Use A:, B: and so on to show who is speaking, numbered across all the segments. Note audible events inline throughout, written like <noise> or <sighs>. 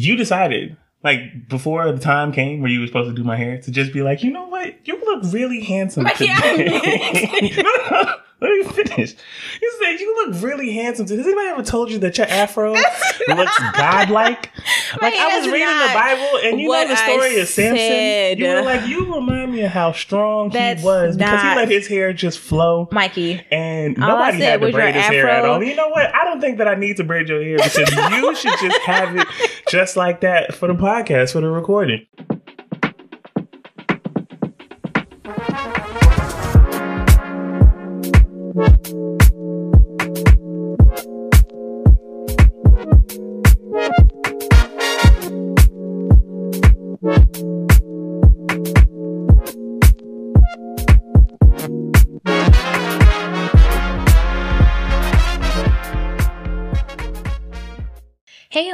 A: You decided, like before the time came where you were supposed to do my hair, to just be like, you know what, you look really handsome <laughs> today. <laughs> <laughs> <laughs> let me finish. You said you look really handsome. Has anybody ever told you that your afro <laughs> looks godlike? Like I was reading the Bible, and you know the story
B: I
A: of Samson.
B: said.
A: You were like, you remind me of how strong
B: That's
A: he was because he let his hair just flow.
B: Mikey.
A: And nobody had to braid his hair at
B: afro.
A: all. You know what? I don't think that I need to braid your hair because you should just have it <laughs> just like that for the podcast, for the recording.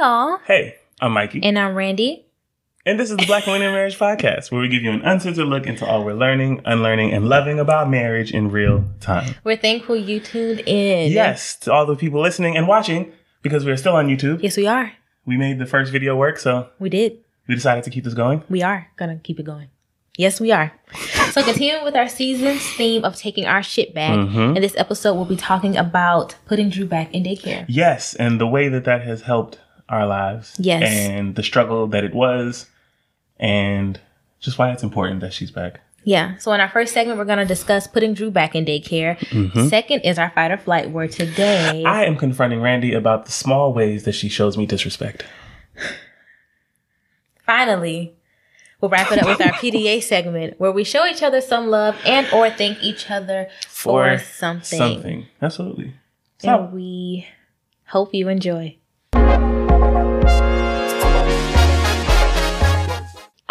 B: Y'all.
A: Hey, I'm Mikey.
B: And I'm Randy.
A: And this is the Black Women in Marriage podcast, where we give you an uncensored look into all we're learning, unlearning, and loving about marriage in real time.
B: We're thankful you tuned in.
A: Yes, to all the people listening and watching, because we're still on YouTube.
B: Yes, we are.
A: We made the first video work, so
B: We did.
A: we decided to keep this going.
B: We are gonna keep it going. Yes, we are. <laughs> So continuing with our season's theme of taking our shit back.
A: Mhm.
B: In this episode, we'll be talking about putting Drew back in daycare.
A: Yes, and the way that that has helped our lives.
B: Yes.
A: And the struggle that it was, and just why it's important that she's back.
B: Yeah. So in our first segment, we're gonna discuss putting Drew back in daycare. Mm-hmm. Second is our fight or flight word today.
A: I am confronting Randy about the small ways that she shows me disrespect.
B: Finally, we'll wrap it up with our <laughs> PDA segment where we show each other some love and or thank each other for, something.
A: Something. Absolutely.
B: And
A: So,
B: we hope you enjoy.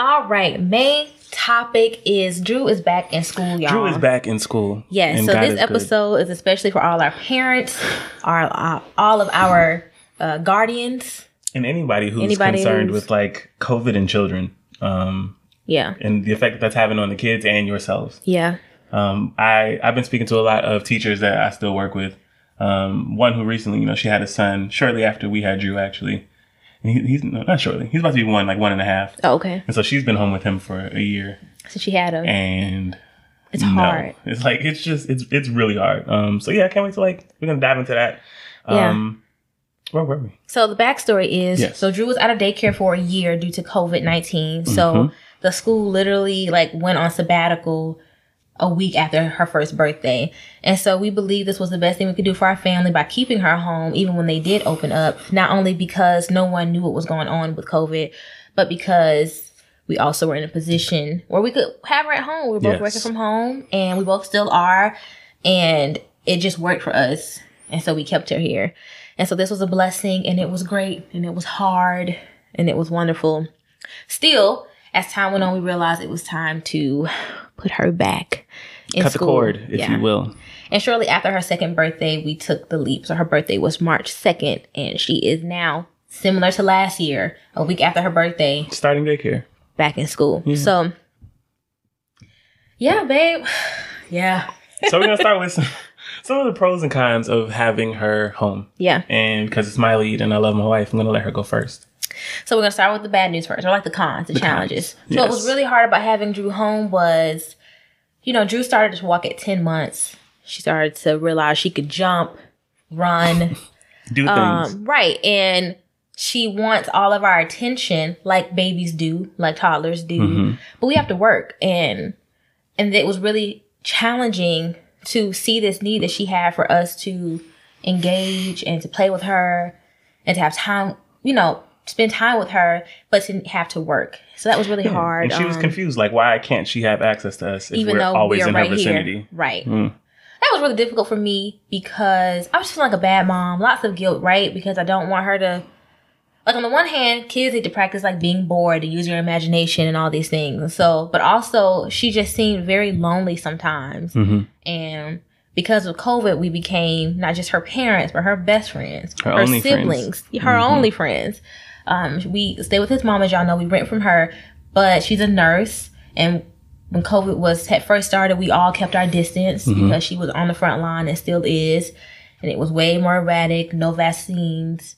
B: All right, main topic is Drew is back in school, y'all.
A: Drew is back in school.
B: Yes,
A: and
B: so
A: God
B: this
A: is good.
B: episode is especially for all our parents, our uh, all of our uh, guardians.
A: And anybody who's
B: Anybody
A: concerned
B: who's-
A: with like COVID and children, um,
B: Yeah,
A: and the effect that that's having on the kids and yourselves.
B: yeah,
A: Um, I I've been speaking to a lot of teachers that I still work with. Um, one who recently, you know, she had a son shortly after we had Drew, actually. He, he's no, not shortly. He's about to be one, like one and a half.
B: oh, okay.
A: And so she's been home with him for a year,
B: So she had him.
A: and
B: It's
A: no,
B: hard.
A: it's like it's just it's it's really hard. Um, so yeah, I can't wait to like we're gonna dive into that.
B: Yeah.
A: Um, where were we?
B: So the backstory is
A: Yes.
B: so Drew was out of daycare for a year due to COVID 19 So
A: Mhm.
B: the school literally like went on sabbatical a week after her first birthday. And so we believe this was the best thing we could do for our family by keeping her home even when they did open up, not only because no one knew what was going on with COVID, but because we also were in a position where we could have her at home. We were both
A: Yes.
B: working from home and we both still are. And it just worked for us. And so we kept her here. And so this was a blessing and it was great and it was hard and it was wonderful. Still, as time went on, we realized it was time to put her back in
A: Cut the
B: school.
A: cord, if
B: Yeah.
A: you will.
B: And shortly after her second birthday, we took the leap. So her birthday was March 2nd, and she is now similar to last year, a week after her birthday,
A: Starting daycare.
B: back in school. So, yeah, babe. <sighs> Yeah.
A: So we're gonna start with <laughs> some, some of the pros and cons of having her home.
B: Yeah.
A: And because it's my lead and I love my wife, I'm gonna let her go first.
B: So we're gonna start with the bad news first, or like the cons, the, challenges.
A: cons,
B: So what was really hard about having Drew home was, you know, Drew started to walk at ten months. She started to realize she could jump, run, <laughs>
A: Do things.
B: um, right, and she wants all of our attention like babies do, like toddlers do.
A: Mm-hmm.
B: But we have to work and and it was really challenging to see this need that she had for us to engage and to play with her and to have time, you know, spend time with her, but to have to work. So that was really hard.
A: And she was
B: um,
A: confused, like, why can't she have access to us if
B: even
A: we're
B: though
A: always
B: we
A: in
B: right
A: her vicinity?
B: here. Right.
A: Mm.
B: That was really difficult for me because I was feeling like a bad mom. Lots of guilt, right? Because I don't want her to. Like on the one hand, kids need to practice like being bored and use your imagination and all these things. And so, but also she just seemed very lonely sometimes.
A: Mm-hmm.
B: And because of COVID, we became not just her parents, but her best friends,
A: Her
B: her,
A: only friends.
B: siblings, her only friends. Um, we stay with his mom, as y'all know. We rent from her, but she's a nurse. And when COVID was had first started, we all kept our distance because she was on the front line and still is. And it was way more erratic, no vaccines.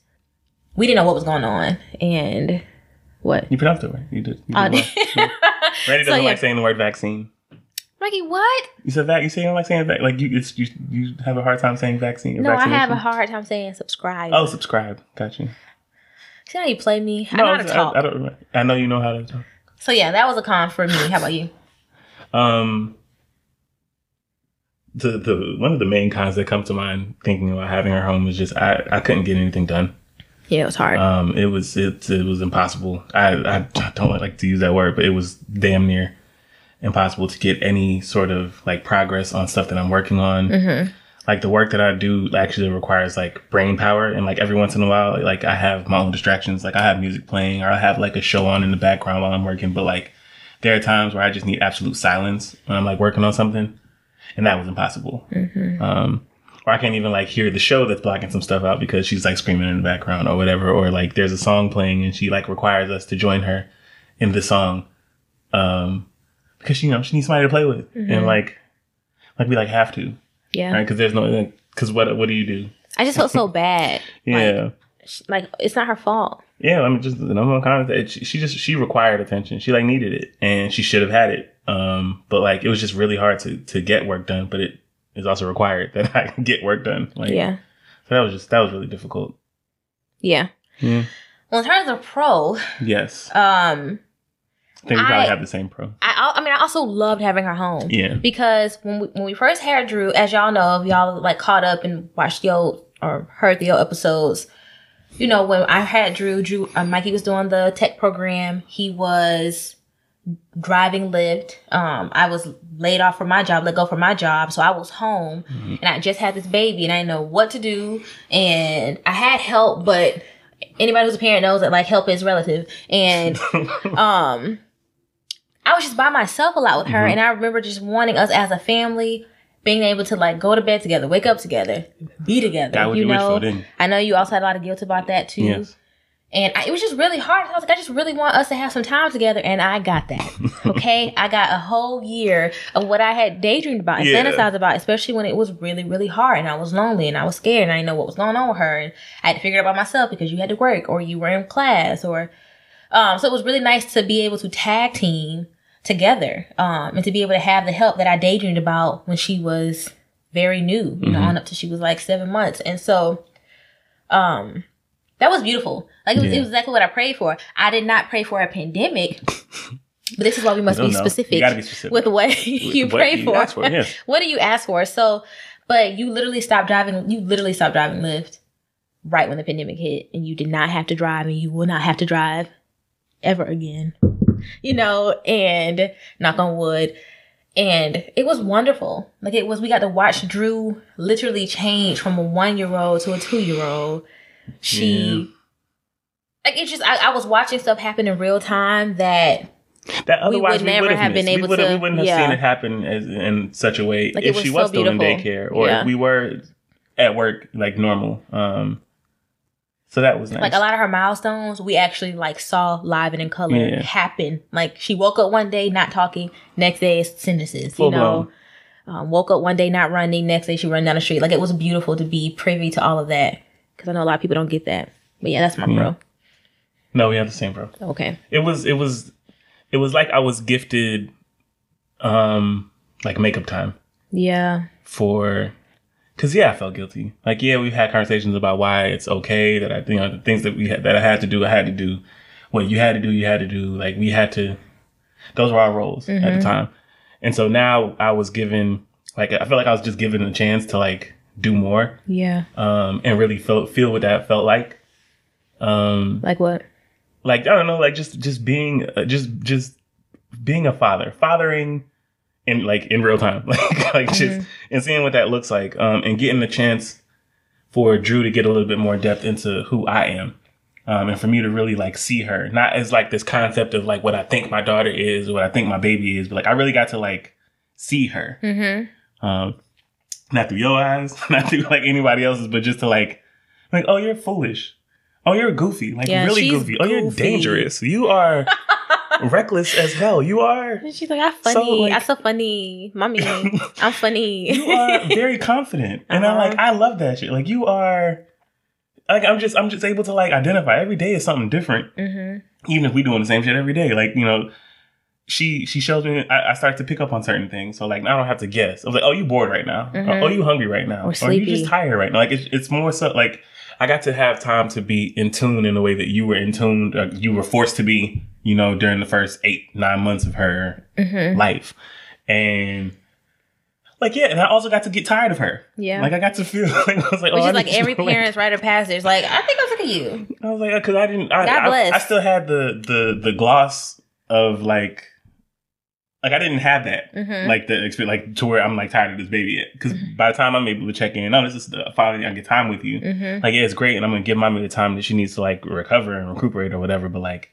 B: We didn't know what was going on. And what?
A: You pronounced it right. You did. You
B: Uh,
A: did well. <laughs> Randy doesn't
B: So, yeah.
A: like saying the word vaccine.
B: Maggie, what?
A: You said that. You say you don't like saying vac. Like you, it's you. You have a hard time saying vaccine.
B: No, I have a hard time saying subscribe.
A: Oh, subscribe. Got you.
B: See how you play me? I know how to talk.
A: I, I don't. remember. I know you know how to talk.
B: So yeah, that was a con for me. How about you?
A: Um, the the one of the main cons that come to mind thinking about having her home was just I I couldn't get anything done.
B: Yeah, it was hard.
A: Um, it was it it was impossible. I I don't like to use that word, but it was damn near impossible to get any sort of like progress on stuff that I'm working on. Like the work that I do actually requires like brain power, and like every once in a while, like I have my own distractions. Like I have music playing, or I have like a show on in the background while I'm working. But like there are times where I just need absolute silence when I'm like working on something, and that was impossible. Um, or I can't even like hear the show that's blocking some stuff out because she's like screaming in the background or whatever. Or like there's a song playing and she like requires us to join her in the song, um, because you know she needs somebody to play with, and like like we like have to,
B: yeah,
A: right? Because there's no because what what do you do?
B: I just felt so <laughs> bad.
A: Yeah.
B: Sh- Like it's not her fault.
A: Yeah, I mean, just the number one comment that she, she just she required attention. She like needed it, and she should have had it. Um, but like it was just really hard to to get work done. But it is also required <laughs> that I get work done. Like,
B: Yeah,
A: So that was just that was really difficult.
B: yeah.
A: Yeah.
B: Well, in terms of pro,
A: Yes,
B: um,
A: I think we probably
B: I-
A: have the same pro.
B: I I mean, I also loved having her home.
A: Yeah.
B: Because when we when we first had Drew, as y'all know, if y'all like caught up and watched the old or heard the old episodes, you know, when I had Drew, Drew, uh, Mikey was doing the tech program. He was driving Lyft. Um, I was laid off from my job, let go from my job, so I was home, and I just had this baby, and I didn't know what to do, and I had help, but anybody who's a parent knows that like help is relative, and <laughs> um. I was just by myself a lot with her, and I remember just wanting us as a family being able to like go to bed together, wake up together, be together.
A: Got what
B: you know,
A: for.
B: I know you also had a lot of guilt about that too.
A: Yes.
B: And I, it was just really hard. I was like, I just really want us to have some time together, and I got that. <laughs> Okay, I got a whole year of what I had daydreamed about and
A: Yeah.
B: fantasized about, especially when it was really, really hard, and I was lonely, and I was scared, and I didn't know what was going on with her, and I had to figure it out by myself because you had to work, or you were in class, or um. So it was really nice to be able to tag team together, um, and to be able to have the help that I daydreamed about when she was very new, you know, on up to she was like seven months, and so, um. That was beautiful. Like it was, it was exactly what I prayed for. I did not pray for a pandemic, but this is why we must be specific,
A: be specific.
B: with what <laughs> you
A: What
B: pray
A: you
B: for.
A: for, yes. <laughs>
B: what do you ask for? So, but you literally stopped driving. You literally stopped driving Lyft right when the pandemic hit, and you did not have to drive, and you will not have to drive ever again. You know, and knock on wood. And it was wonderful. Like it was, we got to watch Drew literally change from a one year old to a two year old. She, like, it's just, I, I was watching stuff happen in real time that
A: That otherwise
B: would never
A: would've
B: have been able
A: we would've-
B: to-
A: We wouldn't have
B: yeah.
A: seen it happen as, in such a way
B: Like,
A: if
B: was
A: she
B: so
A: was still in daycare or
B: Yeah.
A: if we were at work like normal. Um, so that was nice.
B: like a lot of her milestones we actually like saw live and in color
A: Yeah.
B: happen. Like she woke up one day not talking next day it's sentences
A: Full
B: you know? Um, woke up one day not running next day she run down the street. Like it was beautiful to be privy to all of that. Because i know a lot of people don't get that. But yeah that's my
A: Yeah. no, we have the same bro.
B: okay.
A: It was it was it was like I was gifted um like makeup time.
B: Yeah.
A: For Cause yeah, I felt guilty. Like yeah, we've had conversations about why it's okay that I, you know, the things that we had, that I had to do, I had to do. What you had to do, you had to do. Like we had to. Those were our roles at the time, and so now I was given like I feel like I was just given a chance to like do more,
B: Yeah.
A: um, and really feel feel what that felt like. Um,
B: Like what?
A: like I don't know, like just just being uh, just just being a father, fathering in like in real time, <laughs> like like just and seeing what that looks like, um, and getting the chance for Drew to get a little bit more depth into who I am, um, and for me to really like see her, not as like this concept of like what I think my daughter is or what I think my baby is, but like I really got to like see her,
B: Mm-hmm.
A: um, not through your eyes, <laughs> not through like anybody else's, but just to like like oh you're foolish. Oh, you're goofy, like
B: Yeah,
A: really
B: she's
A: goofy. Oh, you're dangerous. You are <laughs> reckless as hell. You are
B: And she's like, I'm
A: So,
B: funny.
A: like-
B: I'm so funny. Mommy, <laughs> I'm funny.
A: you are very confident, and I'm
B: Uh-huh.
A: like, I love that shit. Like you are, like I'm just, I'm just able to like identify every day is something different,
B: mm-hmm.
A: even if we doing the same shit every day. Like you know, she she shows me, I, I start to pick up on certain things, so like I don't have to guess. I was like, oh, you bored right now, or,
B: Mhm.
A: oh, you hungry right now,
B: Or
A: you just tired right now. Like it's it's more so like I got to have time to be in tune in the way that you were in tune, uh, you were forced to be, you know, during the first eight nine months of her
B: Mm-hmm.
A: life. And like, yeah, and I also got to get tired of her.
B: Yeah.
A: Like I got to feel <laughs> like I was like,
B: Which
A: oh, I
B: is like every <laughs> parent's rite of passage. Like, I think I'm sick of you.
A: I was like, because I didn't. I,
B: God
A: I,
B: bless.
A: I still had the the the gloss of like, like I didn't have that.
B: Mhm.
A: Like the experience, like to where I'm like tired of this baby yet. Because by the time I'm able to check in, oh, this is the, finally I get time with you.
B: Mm-hmm.
A: Like, yeah, it's great, and I'm gonna give mommy the time that she needs to like recover and recuperate or whatever. But like,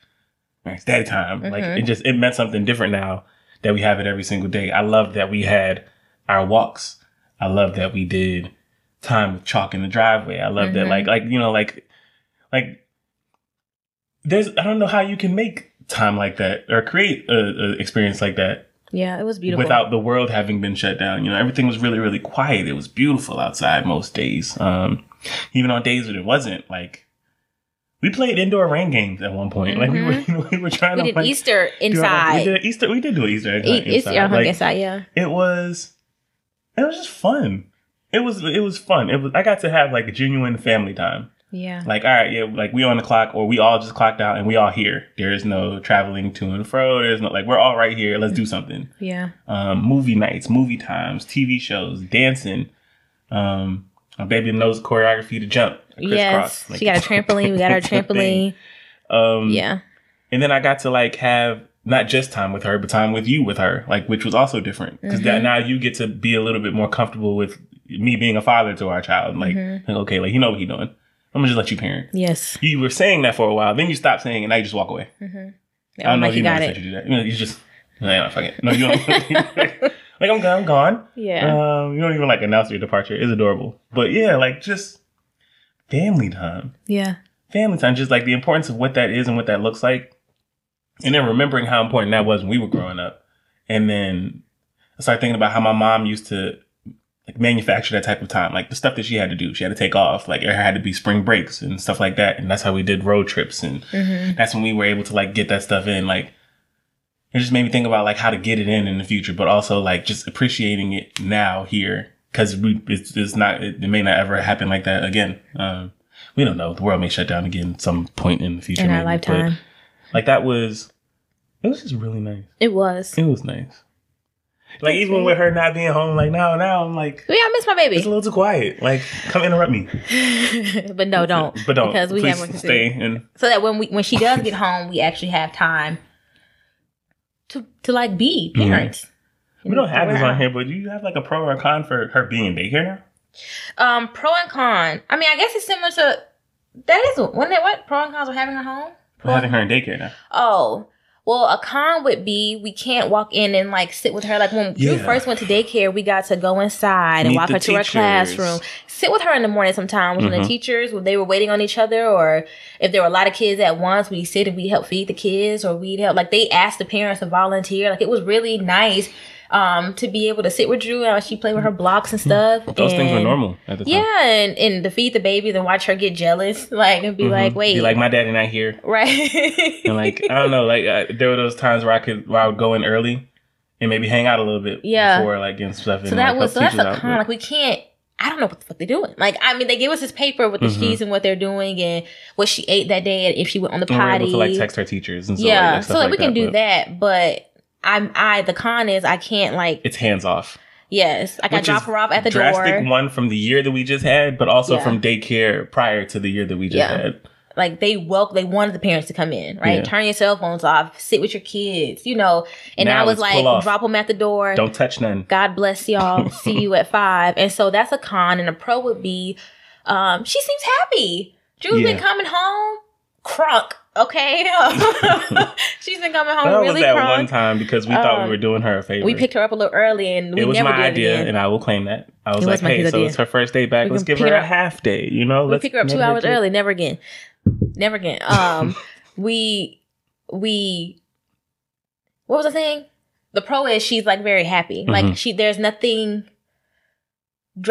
A: it's daddy time. Like,
B: Mhm.
A: it just it meant something different now that we have it every single day. I love that we had our walks. I love that we did time with chalk in the driveway. I love that,
B: Mhm.
A: like, like you know, like, like there's I don't know how you can make time like that or create a, a experience like that
B: Yeah, it was beautiful.
A: without the world having been shut down. You know, everything was really, really quiet. It was beautiful outside most days. Um, even on days that it wasn't, like we played indoor rain games at one point. Like we were, <laughs> we were trying
B: we
A: to
B: did
A: like,
B: Easter
A: do our-
B: inside.
A: We did Easter. We did do Easter
B: E- Easter
A: inside. Like,
B: inside, yeah.
A: it was, it was just fun. It was, it was fun. It was. I got to have like a genuine family time.
B: Yeah.
A: Like, all right, yeah, like we on the clock, or we all just clocked out, and we all here. There is no traveling to and fro. There's no like we're all right here. Let's do something
B: Yeah.
A: um, movie nights, movie times, TV shows, dancing. Um, my baby knows choreography to jump.
B: Yes.
A: like,
B: she got a <laughs> trampoline. We got our trampoline.
A: Um,
B: Yeah.
A: and then I got to like have not just time with her, but time with you with her, like which was also different because
B: Mm-hmm.
A: now you get to be a little bit more comfortable with me being a father to our child. Like,
B: Mm-hmm.
A: okay, like you know what he's doing. I'm gonna just let you parent.
B: Yes.
A: You were saying that for a while, then you stopped saying, it, and now you just walk away. I don't know if
B: you got it.
A: you do that. You, know, you just, no, fuck it. No, you don't. <laughs> <laughs> like I'm gone. I'm gone.
B: Yeah.
A: Um, you don't even like announce your departure. It's adorable. But yeah, like just family time.
B: yeah.
A: Family time. Just like the importance of what that is and what that looks like. And then remembering how important that was when we were growing up. And then I started thinking about how my mom used to like manufacture that type of time. Like the stuff that she had to do. She had to take off. Like it had to be spring breaks and stuff like that. And that's how we did road trips. And
B: Mm-hmm.
A: that's when we were able to like get that stuff in. Like it just made me think about like how to get it in in the future, but also like just appreciating it now here because we it's, it's not it, it may not ever happen like that again. Um, we don't know. The world may shut down again some point in the future
B: In our
A: maybe, but,
B: lifetime.
A: like that was it was just really nice.
B: It was.
A: It was nice. Like even with her not being home, like now now I'm like
B: Yeah, I miss my baby.
A: it's a little too quiet. Like come interrupt me, <laughs>
B: but no, don't.
A: but don't.
B: Because we
A: Please
B: have to
A: stay and
B: So that when we when she does <laughs> get home, we actually have time to to like be
A: Mm-hmm. We don't have this on here. But do you have like a pro or a con for her being in daycare now?
B: Um, pro and con. I mean, I guess it's similar to that is wasn't it what pro and cons of having her home?
A: We're having her in daycare now.
B: Oh, well, a con would be we can't walk in and like sit with her. Like when
A: Yeah.
B: first went to daycare, we got to go inside and walk her to her classroom, sit with her in the morning sometimes when
A: Mhm.
B: the teachers, when they were waiting on each other, or if there were a lot of kids at once, we sit and we help feed the kids, or we'd help, like they asked the parents to volunteer. Like it was really nice um to be able to sit with Drew and she played with her blocks and stuff.
A: Mm-hmm. Those things were normal at the time.
B: Yeah, and, and to feed the babies and watch her get jealous, like and be
A: Mhm.
B: like, wait,
A: Be like my daddy not here.
B: right?
A: And like I don't know, like there were those times where I could where I would go in early and maybe hang out a little bit
B: Yeah.
A: before like getting stuff.
B: So
A: and,
B: that
A: like,
B: was so that's a
A: out,
B: con. Like we can't I don't know what the fuck they're doing. Like, I mean, they give us this paper with the
A: Mhm.
B: keys and what they're doing and what she ate that day and if she went on the
A: And we're able to like text our teachers and stuff
B: yeah,
A: like
B: so like we can do
A: but
B: that, but I'm I the con is I can't like
A: It's hands off.
B: yes, like I
A: Which
B: drop her off at the
A: drastic
B: door.
A: one from the year that we just had, but also
B: Yeah.
A: from daycare prior to the year that we just
B: Yeah.
A: had.
B: like they welcome they wanted the parents to come in right
A: Yeah.
B: turn your cell phones off sit with your kids you know and
A: Now
B: i was like drop them at the door
A: Don't touch none.
B: god bless y'all <laughs> see you at five and so that's a con and a pro would be um she seems happy drew's been coming home crunk okay <laughs> she's been coming home
A: That
B: really
A: was that
B: crunk
A: one time because we thought
B: Um,
A: we were doing her a favor.
B: we picked her up a little early and we
A: it was
B: never
A: my
B: did
A: idea, and I will claim that. I was
B: It
A: like,
B: was
A: "Hey, so
B: idea.
A: it's her first day back.
B: We
A: Let's give
B: pick
A: her a half day." You know, let's
B: pick her up two hours early never again never again <laughs> um we we what was I saying? The pro is she's like very happy. Like
A: Mhm.
B: she there's nothing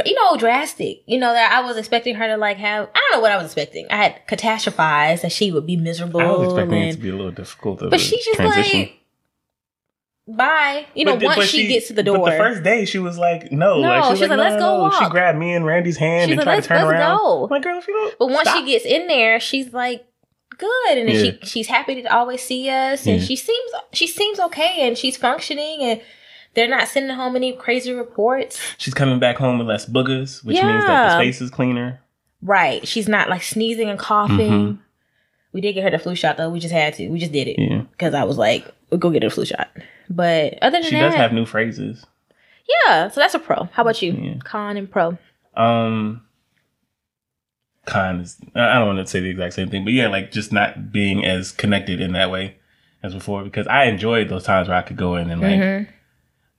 B: you know drastic. You know that I was expecting her to like have I don't know what I was expecting. I had catastrophized that she would be miserable.
A: I was expecting it to be a little difficult.
B: But
A: a
B: she's just
A: transition.
B: like bye. You know,
A: But
B: once
A: but
B: she, gets to the door.
A: But the first day, she was like, "No,
B: No,
A: like, she was
B: she's like,
A: no,
B: "Let's go
A: no." She grabbed me and Randy's hand
B: She's
A: and
B: like,
A: tried
B: "Let's-
A: to turn
B: let's
A: around.
B: go."
A: I'm like, girl, if you don't,
B: But once
A: stop.
B: she gets in there, she's like good, and
A: Yeah.
B: she she's happy to always see us, and
A: Yeah.
B: she seems she seems okay, and she's functioning, and they're not sending home any crazy reports.
A: she's coming back home with less boogers, which means that the space is cleaner.
B: Right? She's not like sneezing and coughing.
A: Mhm.
B: We did get her the flu shot though. We just had to. We just did it
A: Yeah,
B: because I was like, we'll go get her the flu shot. But other than
A: she
B: that,
A: does have new phrases.
B: yeah. So that's a pro. How about you?
A: Yeah.
B: Con and pro.
A: Um, kind of. I don't want to say the exact same thing, but yeah, like just not being as connected in that way as before because I enjoyed those times where I could go in and like
B: Mhm.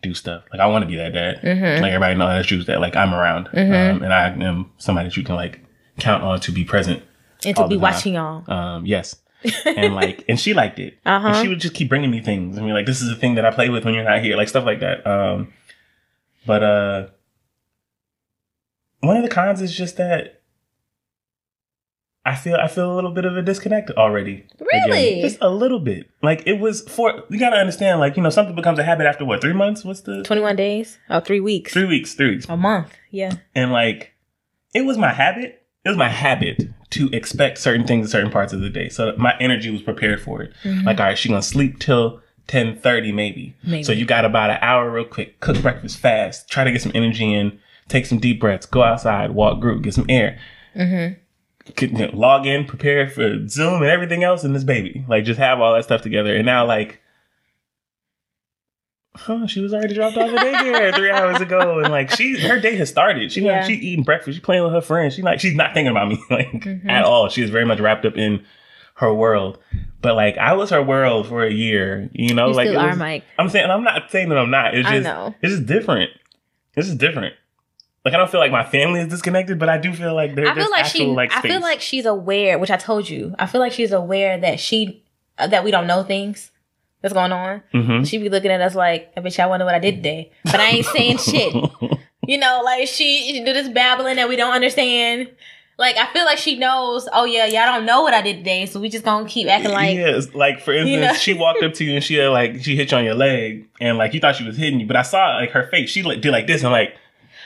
A: Do stuff. Like I want to be that dad.
B: Mhm.
A: Like everybody knows that's true. That like I'm around,
B: Mhm.
A: um, and I am somebody that you can like count on to be present.
B: And to be watching y'all.
A: Um, yes, <laughs> and like, and she liked it.
B: Uh-huh.
A: And she would just keep bringing me things. I mean, like this is the thing that I play with when you're not here, like stuff like that. Um, but uh, one of the cons is just that I feel I feel a little bit of a disconnect already. again.
B: Really?
A: just a little bit. Like it was for you gotta understand. Like you know, something becomes a habit after what three months? What's the
B: Twenty one days. Oh, three weeks.
A: three weeks? Three weeks.
B: A month. Yeah.
A: And like, it was my habit. It was my habit to expect certain things in certain parts of the day. So my energy was prepared for it. Like, all right, she's gonna sleep till ten thirty, maybe.
B: Maybe.
A: So you got about an hour real quick. Cook breakfast fast. Try to get some energy in. Take some deep breaths. Go outside. Walk group. Get some air.
B: Mm-hmm.
A: You know, log in, prepare for Zoom and everything else in this baby. Like, just have all that stuff together. And now, like, huh, she was already dropped off at daycare three hours ago, and like, she her day has started. She
B: Yeah.
A: she eating breakfast. She playing with her friends. She like she's not thinking about me <laughs> like
B: Mhm.
A: at all. She is very much wrapped up in her world. But like, I was her world for a year. You know,
B: You
A: like
B: still are,
A: was-
B: Mike.
A: I'm saying I'm not saying that I'm not. It's just it's just different. This is different. Like I don't feel like my family is disconnected, but I do feel like there's
B: I feel like
A: actual
B: she.
A: like
B: I feel like she's aware, which I told you. I feel like she's aware that she uh, that we don't know things that's going on.
A: hmm
B: She be looking at us like, I bet y'all wonder what I did today, but I ain't saying shit. <laughs> You know, like she, she do this babbling that we don't understand. Like I feel like she knows. Oh yeah, y'all don't know what I did today, so we just gonna keep acting like.
A: yes, like for instance,
B: You know?
A: she walked up to you and she like she hit you on your leg and like you thought she was hitting you, but I saw like her face. She like did like this and like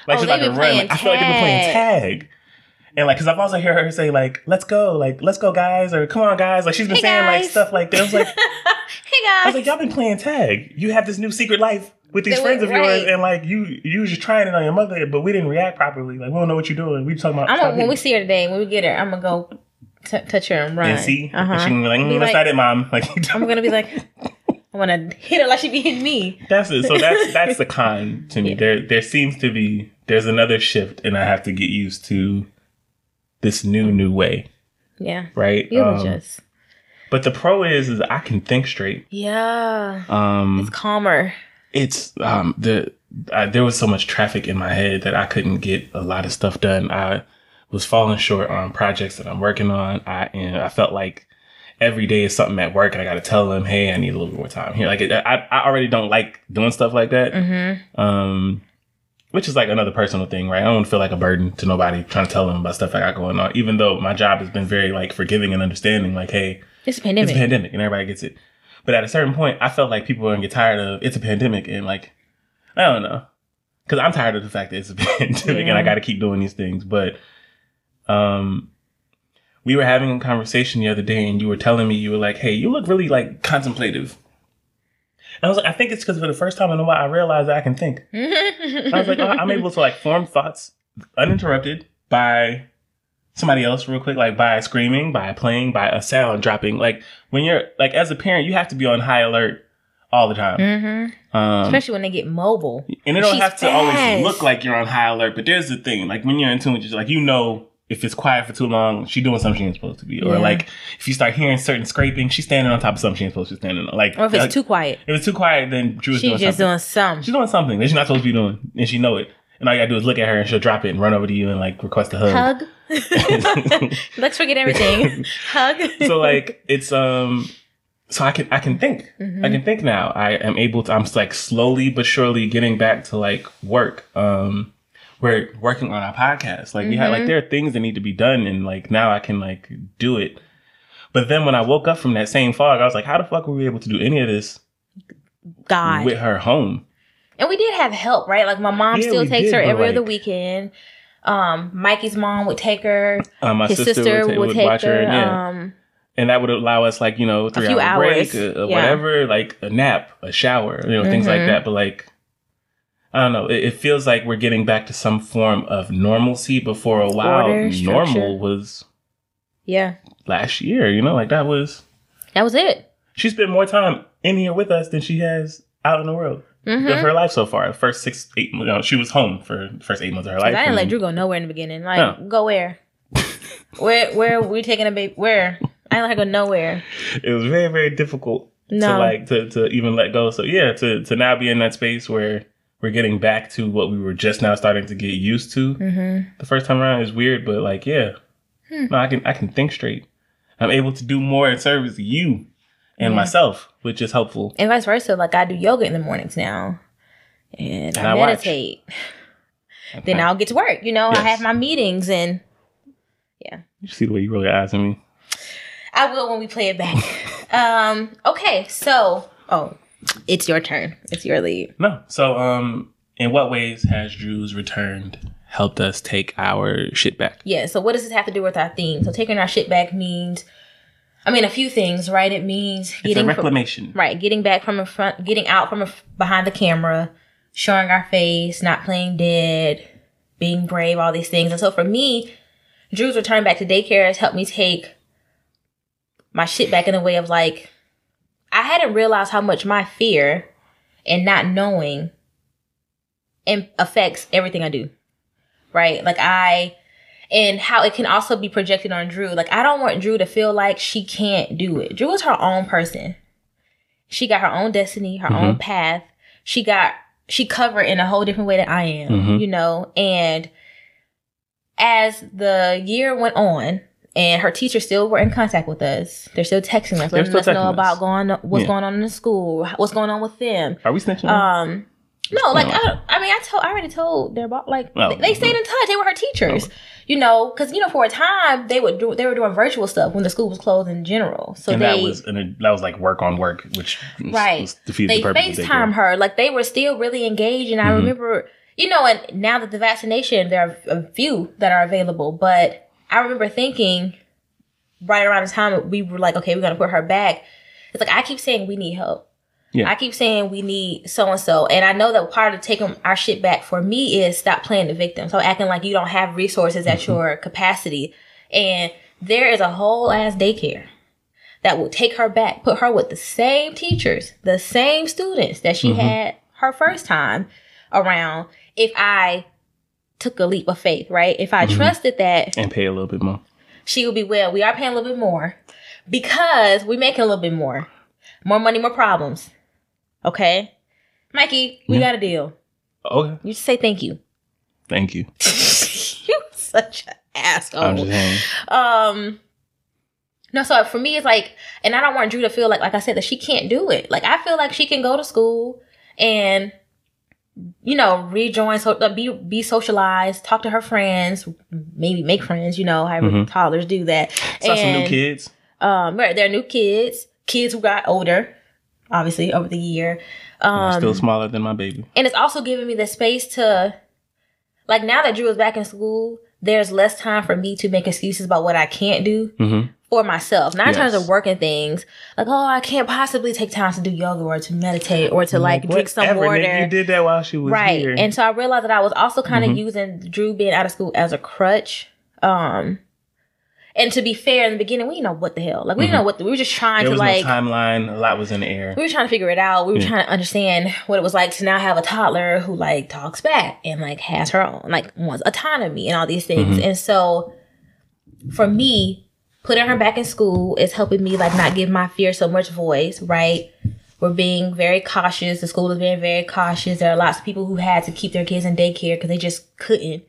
A: like
B: Oh,
A: she's
B: they
A: like a run. Like, I feel like they've been playing
B: tag.
A: And like, cause I've also heard her say like, "Let's go," like, "Let's go, guys," or "Come on, guys." Like she's been
B: Hey,
A: saying like stuff like that. I was like, <laughs>
B: hey guys," I
A: was like, y'all been playing tag. You have this new secret life with these friends of yours,
B: right.
A: and like you, you was just trying it on your mother, but we didn't react properly. Like we don't know what you're doing. We talking about
B: I'm gonna, when we see her today, when we get her, I'm gonna go t- touch her and run.
A: and see,
B: Uh-huh.
A: and she can be like, mm,
B: Be
A: "That's
B: like-
A: it, mom." Like <laughs>
B: I'm gonna be like, I want to hit her like she be hitting me.
A: that's it. So that's that's the <laughs> con to me.
B: Yeah.
A: There there seems to be there's another shift, and I have to get used to this new new way,
B: Yeah,
A: right?
B: you'll
A: Um,
B: adjust.
A: But the pro is is I can think straight.
B: Yeah,
A: Um,
B: it's calmer.
A: it's um the I, there was so much traffic in my head that I couldn't get a lot of stuff done. I was falling short on projects that I'm working on. I and I felt like every day is something at work, and I got to tell them, "Hey, I need a little more time here." Like I I already don't like doing stuff like that.
B: Mm-hmm.
A: Um, which is like another personal thing, right? I don't feel like a burden to nobody trying to tell them about stuff I got going on. Even though my job has been very like forgiving and understanding, like, hey,
B: It's a pandemic.
A: it's a pandemic and everybody gets it. But at a certain point, I felt like people were gonna get tired of it's a pandemic and like, I don't know. because I'm tired of the fact that it's a <laughs> pandemic and I got to keep doing these things. But um, we were having a conversation the other day, and you were telling me you were like, "Hey, you look really like contemplative." And I was like, I think it's because for the first time in a while, I realized that I can think. <laughs> I was like, oh, I'm able to like form thoughts uninterrupted by somebody else real quick, like by screaming, by playing, by a sound dropping. Like when you're like as a parent, you have to be on high alert all the time.
B: hmm
A: Um,
B: Especially when they get mobile.
A: and it don't
B: She's
A: have to always look like you're on high alert, but there's the thing, like when you're in tune with just like you know if it's quiet for too long, she doing something she ain't supposed to be. Or
B: Yeah.
A: like if you start hearing certain scraping, she's standing on top of something she ain't supposed to be standing on. Like
B: Or if it's
A: like,
B: too quiet,
A: if it's too quiet, then Drew's
B: she's
A: doing
B: just
A: something.
B: doing something.
A: She's doing something that she's not supposed to be doing, and she know it. And all you gotta do is look at her, and she'll drop it and run over to you and like request a hug.
B: Hug. <laughs> Let's forget everything. <laughs> Hug.
A: so like it's um, so I can I can think.
B: Mm-hmm.
A: I can think now. I am able to. I'm like slowly but surely getting back to like work. Um, we're working on our podcast. Like we had
B: Mm-hmm.
A: like there are things that need to be done, and like now I can like do it. But then when I woke up from that same fog, I was like, how the fuck were we able to do any of this
B: God.
A: with her home?
B: And we did have help, right? Like my mom
A: Yeah,
B: still takes
A: did,
B: her every other weekend. Um, Mikey's mom would take her.
A: Uh, my
B: His
A: sister,
B: sister,
A: would, ta-
B: would,
A: would
B: take
A: watch her,
B: her.
A: and yeah.
B: Um,
A: and that would allow us like you know three
B: few
A: hour break
B: hours.
A: uh, uh,
B: Yeah.
A: whatever like a nap a shower you know things like
B: Mhm.
A: that but like i don't know it, it feels like we're getting back to some form of normalcy Before a while
B: Order,
A: normal
B: structure.
A: was
B: yeah,
A: last year you know like that was
B: that was it.
A: she spent more time in here with us than she has out in the world
B: hmm
A: of her life so far the first six eight you know, she was home for the first eight months of her life
B: I didn't let Drew go nowhere in the beginning. Like,
A: No.
B: go where? <laughs> where? Where are we taking a baby? Where? I didn't let her go nowhere.
A: it was very very difficult
B: No.
A: to like to, to even let go so yeah to to now be in that space where we're getting back to what we were just now starting to get used to
B: Mm-hmm.
A: the first time around is weird but like yeah
B: Hmm.
A: no i can i can think straight i'm able to do more in service to you and
B: Yeah.
A: myself which is helpful
B: And vice versa. Like I do yoga in the mornings now, and,
A: And
B: I,
A: I watch.
B: meditate. Then I'll get to work. You know, I have my meetings, and yeah.
A: you see the way you really at me
B: I will when we play it back. <laughs> um. Okay. So, oh, it's your turn. It's your lead.
A: no so um in what ways has drew's returned helped us take our shit back
B: Yeah. So, what does this have to do with our theme? So, taking our shit back means, I mean, a few things, right? It means getting from,
A: reclamation
B: right, getting back from in front, getting out from a, behind the camera, showing our face, not playing dead, being brave, all these things. And so, for me, Drew's return back to daycare has helped me take my shit back in a way of like, I hadn't realized how much my fear and not knowing and affects everything I do. Right? Like I and how it can also be projected on Drew. Like I don't want Drew to feel like she can't do it. Drew is her own person. She got her own destiny, her own path. She got she covered in a whole different way that I am,
A: Mhm.
B: you know, and as the year went on and her teachers still were in contact with us. They're still texting us, letting
A: still
B: us know about
A: us.
B: going what's
A: Yeah.
B: going on in the school, what's going on with them.
A: are we snitching
B: Um, no, like
A: No.
B: I, I mean, I told, I already told their boss, like
A: Oh,
B: they, they stayed in touch. They were her teachers,
A: Oh.
B: you know, because you know for a time they would do, they were doing virtual stuff when the school was closed in general. So
A: and
B: they
A: that was and that was like work on work which
B: Right.
A: was defeated
B: they
A: the purpose
B: FaceTime her, like they were still really engaged. And I
A: Mhm.
B: remember, you know, and now that the vaccination, there are a few that are available, but I remember thinking right around the time we were like, okay, we're gonna put her back. It's like I keep saying we need help.
A: Yeah.
B: I keep saying we need so and so, and I know that part of taking our shit back for me is stop playing the victim. So acting like you don't have resources at
A: Mm-hmm.
B: your capacity, and there is a whole ass daycare that will take her back, put her with the same teachers, the same students that she
A: Mhm.
B: had her first time around. If I took a leap of faith, right? If I
A: Mhm.
B: trusted that
A: and pay a little bit more
B: she will be well. We are paying a little bit more because we making a little bit more. More money, more problems. Okay? Mikey, we
A: Yeah.
B: got a deal.
A: okay
B: You just say thank you.
A: thank you <laughs>
B: you such an
A: i'm
B: asshole.
A: just saying
B: Um no, so for me it's like and I don't want Drew to feel like like I said that she can't do it. Like I feel like she can go to school and you know, rejoin so uh, be be socialized, talk to her friends, maybe make friends, you know, however
A: Mhm.
B: toddlers do that.
A: saw some new kids
B: um right they're new kids kids who got older obviously over the year. Um,
A: still smaller than my baby.
B: and it's also giving me the space to like now that Drew is back in school, there's less time for me to make excuses about what I can't do
A: hmm
B: for myself. Not in terms
A: Yes.
B: of working things. Like, oh, I can't possibly take time to do yoga or to meditate or to like drink some water.
A: nigga, You did that while she was
B: right.
A: here.
B: And so I realized that I was also kind of
A: Mhm.
B: using Drew being out of school as a crutch. Um and to be fair, in the beginning, we didn't know what the hell. Like we didn't know what the, we were just trying
A: there
B: to
A: was
B: like
A: no timeline. A lot was in the air.
B: we were trying to figure it out. We were
A: Yeah.
B: trying to understand what it was like to now have a toddler who like talks back and like has her own like wants autonomy and all these things.
A: Mm-hmm.
B: And so for me, putting her back in school is helping me like not give my fear so much voice, right? We're being very cautious. The school is being very cautious. There are lots of people who had to keep their kids in daycare because they just couldn't.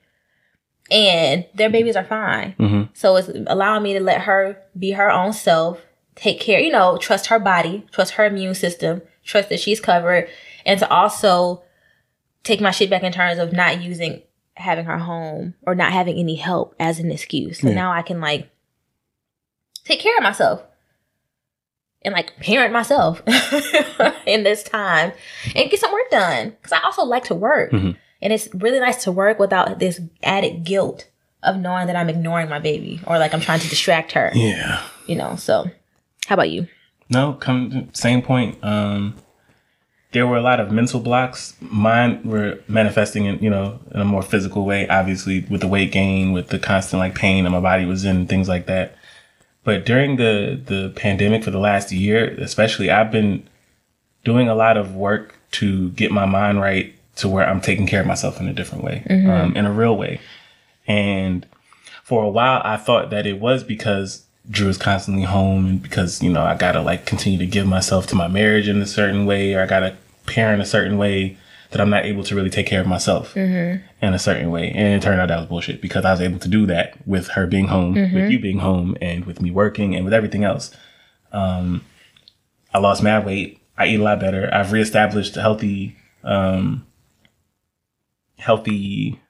B: And their babies are fine.
A: hmm
B: So it's allowing me to let her be her own self, take care, you know, trust her body, trust her immune system, trust that she's covered, and to also take my shit back in terms of not using having her home or not having any help as an excuse. So
A: Yeah.
B: now I can like take care of myself and like parent myself <laughs> in this time and get some work done. Cause I also like to work.
A: Mhm.
B: And it's really nice to work without this added guilt of knowing that I'm ignoring my baby or like I'm trying to distract her,
A: Yeah.
B: you know. So, how about you?
A: No, come same point. Um, there were a lot of mental blocks. Mine were manifesting in you know in a more physical way, obviously with the weight gain, with the constant like pain that my body was in, things like that. But during the the pandemic for the last year, especially, I've been doing a lot of work to get my mind right to where I'm taking care of myself in a different way, um, in a real way. And for a while, I thought that it was because Drew is constantly home and because, you know, I gotta like continue to give myself to my marriage in a certain way or I gotta parent a certain way that I'm not able to really take care of myself in a certain way. And it turned out that was bullshit because I was able to do that with her being home, with you being home, and with me working and with everything else. Um, I lost mad weight. I eat a lot better. I've reestablished a healthy, um, healthy.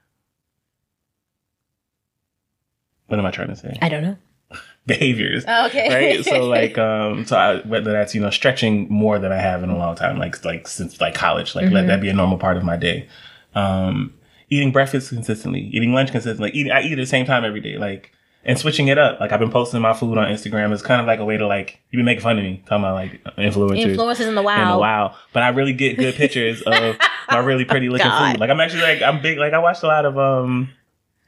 A: What am I trying to say?
B: I don't know. <laughs>
A: Behaviors
B: Oh, okay.
A: right? So <laughs> like, um, so I, whether that's you know stretching more than I have in a long time, like like since like college, like let that be a normal part of my day. Um, eating breakfast consistently, eating lunch consistently, eating I eat at the same time every day, like and switching it up. Like I've been posting my food on Instagram. It's kind of like a way to like you been making fun of me talking about like influencers.
B: Influences in the
A: In
B: wild.
A: a but I really get good pictures <laughs> of my really pretty looking
B: God.
A: food. Like I'm actually like I'm big. Like I watched a lot of um,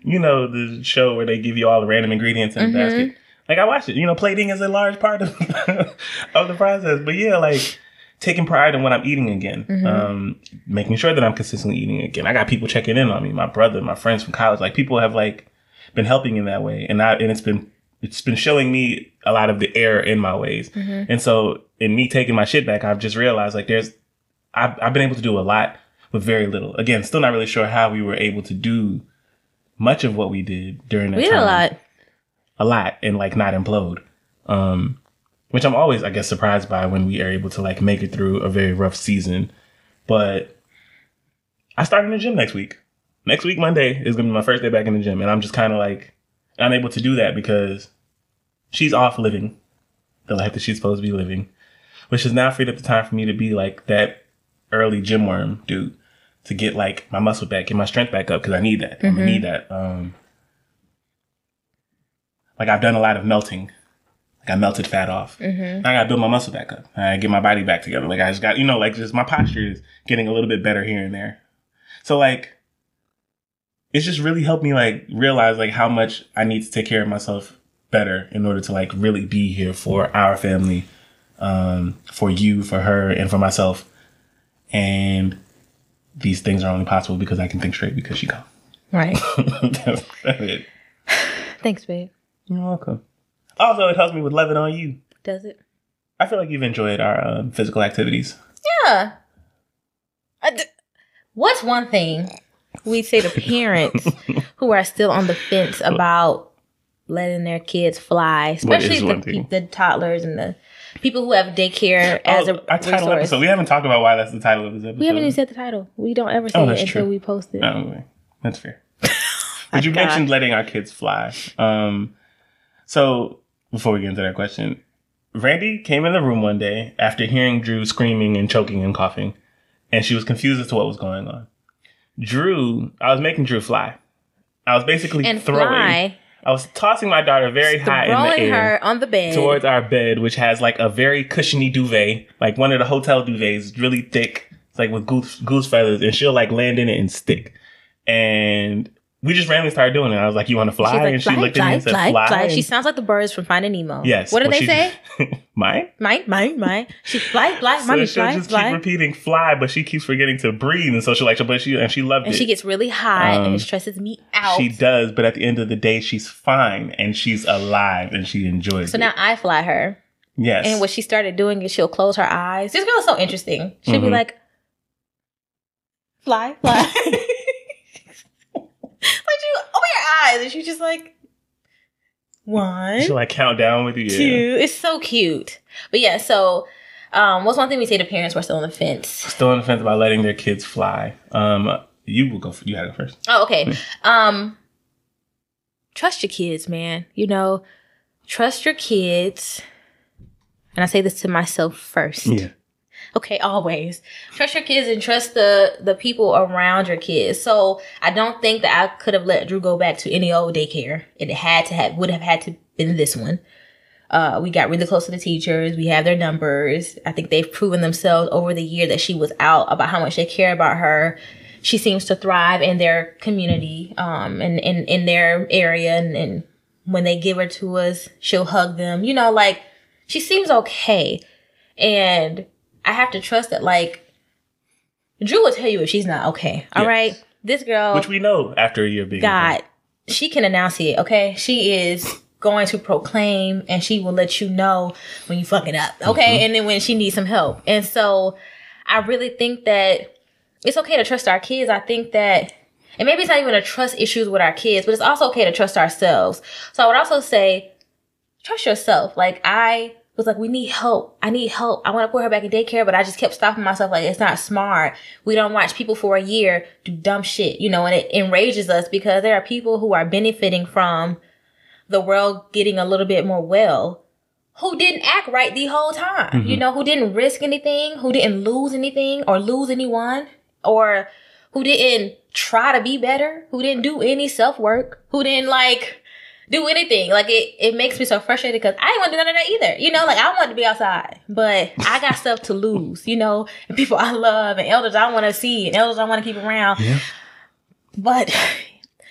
A: you know, the show where they give you all the random ingredients in the
B: Mhm.
A: basket. Like I watched it. You know, plating is a large part of <laughs> of the process. But yeah, like taking pride in what I'm eating again.
B: Mhm.
A: Um, making sure that I'm consistently eating again. I got people checking in on me. My brother, my friends from college. Like people have like been helping in that way, and I and it's been it's been showing me a lot of the error in my ways.
B: Mhm.
A: And so in me taking my shit back, I've just realized like there's I've I've been able to do a lot with very little. Again, still not really sure how we were able to do much of what we did during that
B: We did
A: time
B: a lot.
A: a lot and like not implode. Um, which I'm always, I guess, surprised by when we are able to like make it through a very rough season. But I start in the gym next week. Next week, Monday, is gonna be my first day back in the gym. And I'm just kind of like, I'm able to do that because she's off living the life that she's supposed to be living, which has now freed up the time for me to be like that early gym worm dude to get like my muscle back, get my strength back up because I need that. I'm gonna need that. Um, like I've done a lot of melting. Like I melted fat off.
B: Mm-hmm.
A: I gotta build my muscle back up. I get my body back together. Like I just got, you know, like just my posture is getting a little bit better here and there. So like, it's just really helped me like realize like how much I need to take care of myself better in order to like really be here for our family, um, for you, for her, and for myself. And these things are only possible because I can think straight because she gone.
B: Right. <laughs>
A: That's it.
B: Thanks, babe.
A: You're welcome. Also, it helps me with loving on you.
B: Does it?
A: I feel like you've enjoyed our um, physical activities.
B: Yeah. I d- What's one thing we say to parents <laughs> who are still on the fence about letting their kids fly, especially the,
A: one thing?
B: pe- the toddlers and the people who have daycare as
A: Oh,
B: a
A: our title
B: resource.
A: episode. We haven't talked about why that's the title of this episode.
B: We haven't even said the title. We don't ever say
A: Oh,
B: it until
A: true.
B: we post it.
A: Oh, okay. That's fair. <laughs> But you
B: God.
A: mentioned letting our kids fly. Um, so before we get into that question, Randy came in the room one day after hearing Drew screaming and choking and coughing, and she was confused as to what was going on. Drew, I was making Drew fly. I was basically
B: And
A: throwing.
B: fly.
A: I was tossing my daughter very high in the air
B: her on the bed.
A: towards our bed, which has like a very cushiony duvet, like one of the hotel duvets, really thick. It's like with goose goose feathers, and she'll like land in it and stick. And we just randomly started doing it. I was like, "You want to fly?"
B: Like,
A: and she
B: fly,
A: looked at
B: fly,
A: me and said,
B: fly,
A: "Fly."
B: fly.
A: and-
B: She sounds like the birds from Finding Nemo.
A: yes.
B: What do
A: well,
B: they say? <laughs>
A: Mine.
B: Mine, mine, mine. She fly, fly,
A: So
B: mommy, fly,
A: just
B: fly.
A: keep repeating "fly," but she keeps forgetting to breathe, and so she like, but she and she loved
B: and
A: it.
B: she gets really high and
A: Um,
B: it stresses me out.
A: She does, but at the end of the day, she's fine and she's alive and she enjoys it.
B: so
A: it.
B: now I fly her.
A: yes,
B: And what she started doing is she'll close her eyes. This girl is so interesting. She'll be
A: Mhm.
B: like, fly, fly. <laughs> like you open your eyes and she's just like, one,
A: she'll like count down with you. Yeah.
B: two. It's so cute. But yeah, so um, what's one thing we say to parents who are still on the fence?
A: Still on the fence about letting their kids fly. Um, you will go. You had to go first.
B: Oh, okay. Um, trust your kids, man. You know, trust your kids. And I say this to myself first. Okay, always trust your kids and trust the the people around your kids. So I don't think that I could have let Drew go back to any old daycare. It had to have would have had to been this one. Uh, we got really close to the teachers. We have their numbers. I think they've proven themselves over the year that she was out about how much they care about her. She seems to thrive in their community, um, and in in their area. And, and when they give her to us, she'll hug them. You know, like she seems okay. And I have to trust that, like, Drew will tell you if she's not okay. All
A: Yes.
B: right, This girl
A: Which we know after a year of being
B: God, she can announce it, okay? She is going to proclaim and she will let you know when you fucking up, okay? Mm-hmm. And then when she needs some help. And so I really think that it's okay to trust our kids. I think that, and maybe it's not even a trust issues with our kids, but it's also okay to trust ourselves. So I would also say, trust yourself. Like I was like, we need help. I need help. I want to put her back in daycare, but I just kept stopping myself. Like, it's not smart. We don't watch people for a year do dumb shit, you know, and it enrages us because there are people who are benefiting from the world getting a little bit more well who didn't act right the whole time, you mm-hmm. know, who didn't risk anything, who didn't lose anything or lose anyone, or who didn't try to be better, who didn't do any self work, who didn't like, do anything. Like it, it makes me so frustrated because I didn't want to do none of that either. You know, like I wanted to be outside, but I got stuff to lose, you know, <laughs> and people I love and elders I want to see and elders I want to keep around.
A: Yeah.
B: But,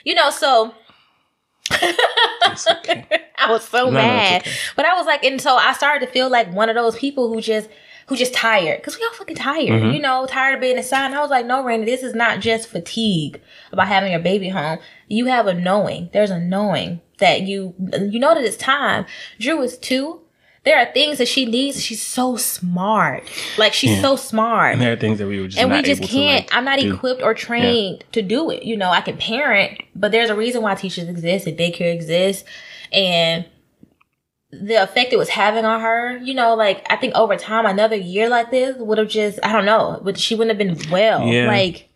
B: you know, so
A: okay. <laughs>
B: I was so
A: No, no,
B: mad.
A: okay.
B: But I was like, and so I started to feel like one of those people who just, who just tired. Cause we all fucking tired,
A: Mm-hmm.
B: you know, tired of being inside. And I was like, no, Randy, this is not just fatigue about having your baby home. You have a knowing. There's a knowing that you, you know that it's time. Drew is two. There are things that she needs. She's so smart. Like she's
A: Yeah.
B: so smart
A: And there are things that we were just
B: and we just can't
A: to, like,
B: i'm not
A: do.
B: equipped or trained to do it you know i can parent but there's a reason why teachers exist and daycare exists and the effect it was having on her you know like i think over time another year like this would have just i don't know but she wouldn't have been well
A: Yeah.
B: like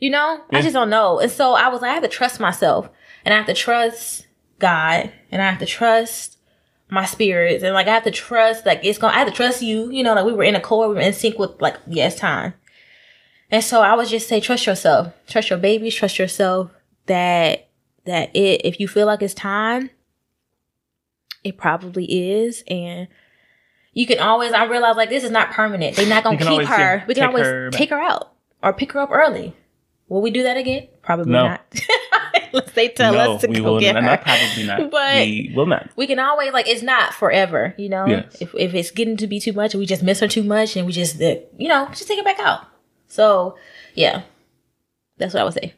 B: you know i just don't know and so i was like i have to trust myself and i have to trust god and i have to trust my spirits and like I have to trust like it's gonna I have to trust you, you know, like we were in a core, we were in sync with like yes time. And so I would just say trust yourself. Trust your babies, trust yourself that that it if you feel like it's time, it probably is. And you can always I realize like this is not permanent. They're not gonna keep her. we can always
A: her
B: take her out or pick her up early. Will we do that again? Probably
A: No.
B: not. <laughs> Unless <laughs> they tell
A: no,
B: us to
A: we
B: go
A: will
B: get
A: not,
B: her.
A: not. Probably not. <laughs>
B: But-
A: we will not.
B: we can always like it's not forever, you know.
A: Yes.
B: If if it's getting to be too much and we just miss her too much and we just you know just take it back out. So yeah, that's what I would say.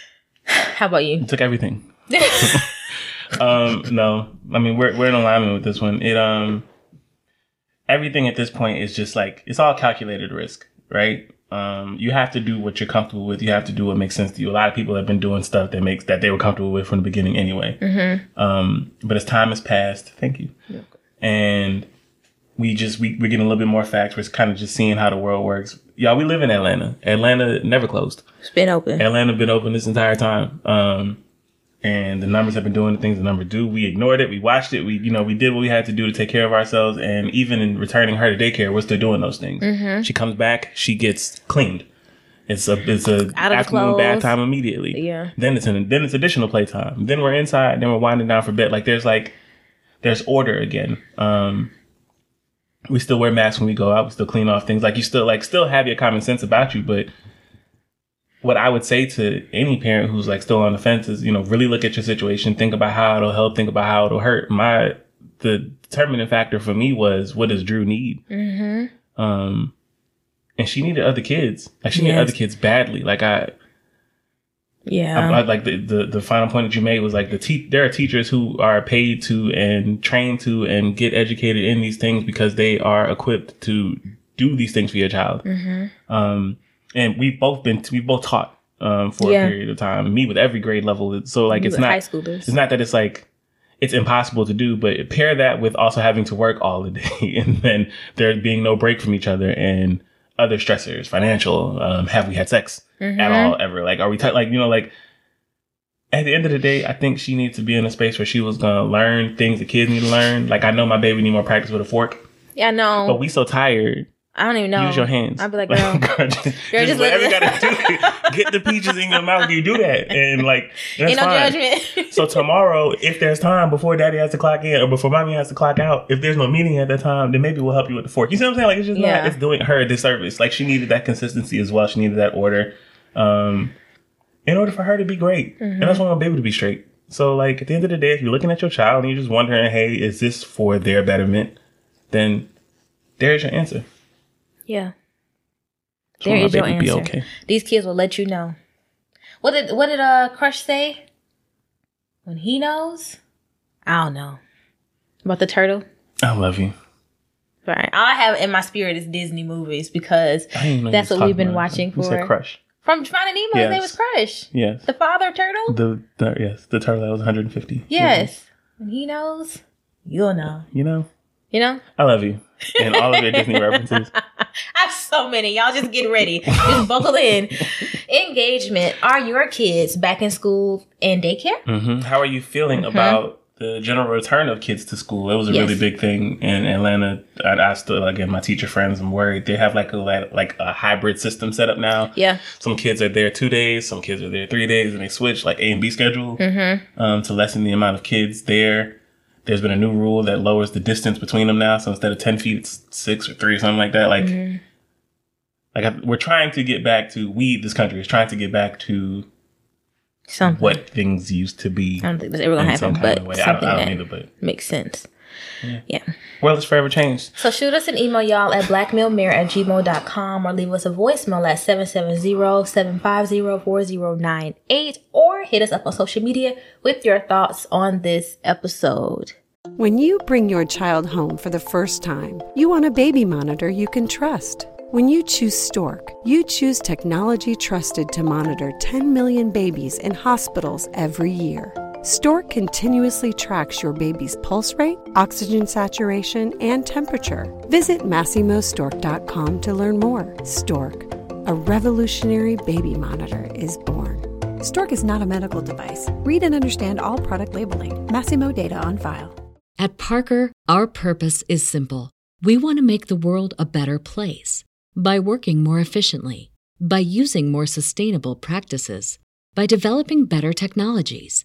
B: <sighs> How about you?
A: Took everything. <laughs> um, no, I mean we're we're in alignment with this one. It um, everything at this point is just like it's all calculated risk, right? Um, you have to do what you're comfortable with. You have to do what makes sense to you. A lot of people have been doing stuff that makes that they were comfortable with from the beginning anyway. Um, but as time has passed, thank you, and we just we we're getting a little bit more facts. We're kind of just seeing how the world works. Y'all, we live in Atlanta. Atlanta never closed.
B: It's been open.
A: Atlanta been open this entire time. Um, and the numbers have been doing the things the numbers do. We ignored it. We watched it. We, you know, we did what we had to do to take care of ourselves. And even in returning her to daycare, we're still doing those things.
B: Mm-hmm.
A: She comes back, she gets cleaned. It's a it's a
B: Out of
A: afternoon bath time immediately.
B: Yeah.
A: Then it's an, then it's additional playtime. Then we're inside. Then we're winding down for bed. Like there's like there's order again. Um, we still wear masks when we go out. We still clean off things. Like you still like still have your common sense about you. But what I would say to any parent who's like still on the fence is, you know, really look at your situation. Think about how it'll help. Think about how it'll hurt. My the determining factor for me was what does Drew need?
B: Mm-hmm.
A: Um, and she needed other kids. Like she needed other kids badly. Like I,
B: Yeah.
A: I, I- like the, the the final point that you made was like the te- there are teachers who are paid to and trained to and get educated in these things because they are equipped to do these things for your child.
B: Mm-hmm.
A: Um, and we've both been we've both taught um for
B: Yeah.
A: a period of time. Me with every grade level. So like
B: You
A: it's not
B: high
A: it's not that it's like it's impossible to do, but pair that with also having to work all the <laughs> day and then there being no break from each other and other stressors, financial. Um, have we had sex
B: Mm-hmm.
A: at all ever? Like, are we t- like you know like at the end of the day, I think she needs to be in a space where she was gonna learn things the kids need to learn. Like I know my baby need more practice with a fork,
B: Yeah, no.
A: but we so tired.
B: I don't even know.
A: Use your hands.
B: I'd be like, <laughs> girl,
A: girl, just,
B: Girl,
A: just
B: just
A: whatever you gotta do. <laughs> Get the peaches in your mouth. You do that, and like that's
B: ain't no
A: fine.
B: judgment.
A: So <laughs> tomorrow, if there's time before daddy has to clock in or before mommy has to clock out, if there's no meeting at that time, then maybe we'll help you with the fork. You see what I'm saying? Like it's just
B: Yeah.
A: not, it's doing her a disservice. Like she needed that consistency as well. She needed that order. Um, in order for her to be great. And that's why I want my baby to be straight. So like at the end of the day, if you're looking at your child and you're just wondering, hey, is this for their betterment? Then there's your answer.
B: Yeah.
A: So
B: There is your answer.
A: okay.
B: These kids will let you know. What did what did uh Crush say? When he knows? I don't know. About the turtle?
A: I love you.
B: Right. All I have in my spirit is Disney movies because
A: I didn't know you
B: that's what we've been watching
A: You said
B: for
A: crush.
B: from Finding Nemo, his
A: Yes.
B: name was Crush.
A: Yes.
B: The father turtle?
A: The, the yes, the turtle that was 150.
B: yes. When he knows, you'll know.
A: You know,
B: You know?
A: I love you and all of your Disney references. <laughs>
B: I have so many. Y'all just get ready. Just buckle in. Engagement. Are your kids back in school and daycare?
A: Mm-hmm. How are you feeling about the general return of kids to school? It was a
B: Yes.
A: really big thing in Atlanta. I asked uh, again my teacher friends. I'm worried they have like a like a hybrid system set up now.
B: Yeah.
A: Some kids are there two days, some kids are there three days, and they switch like A and B schedule
B: Mm-hmm.
A: um, to lessen the amount of kids there. There's been a new rule that lowers the distance between them now. So instead of ten feet, it's six or three or something like that. Like,
B: Mm-hmm.
A: like I, we're trying to get back to we. This country is trying to get back to
B: Something.
A: what things used to be.
B: I don't think that's ever gonna happen, but
A: way. I don't,
B: something
A: I don't
B: that
A: either, but
B: makes sense. Yeah.
A: Well, it's forever changed.
B: So shoot us an email, y'all, at blackmailmare at gmail.com or leave us a voicemail at 770-750-4098 or hit us up on social media with your thoughts on this episode.
C: When you bring your child home for the first time, you want a baby monitor you can trust. When you choose Stork, you choose technology trusted to monitor 10 million babies in hospitals every year. Stork continuously tracks your baby's pulse rate, oxygen saturation, and temperature. Visit MasimoStork.com to learn more. Stork, a revolutionary baby monitor, is born. Stork is not a medical device. Read and understand all product labeling. Masimo data on file.
D: At Parker, our purpose is simple. We want to make the world a better place by working more efficiently, by using more sustainable practices, by developing better technologies.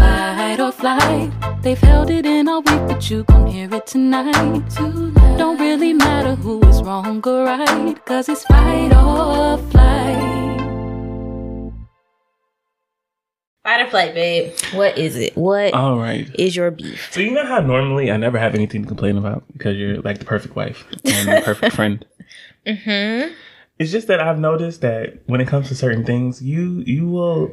E: Fight or Flight. They've held it in all week, but you gon' hear it tonight. Don't really matter who is wrong or right, cause it's fight or flight.
B: Fight or flight, babe. What is it? What is
A: All right.
B: is your beef?
A: So you know how normally I never have anything to complain about because you're like the perfect wife and the perfect <laughs> friend.
B: Mm-hmm.
A: It's just that I've noticed that when it comes to certain things, you you will.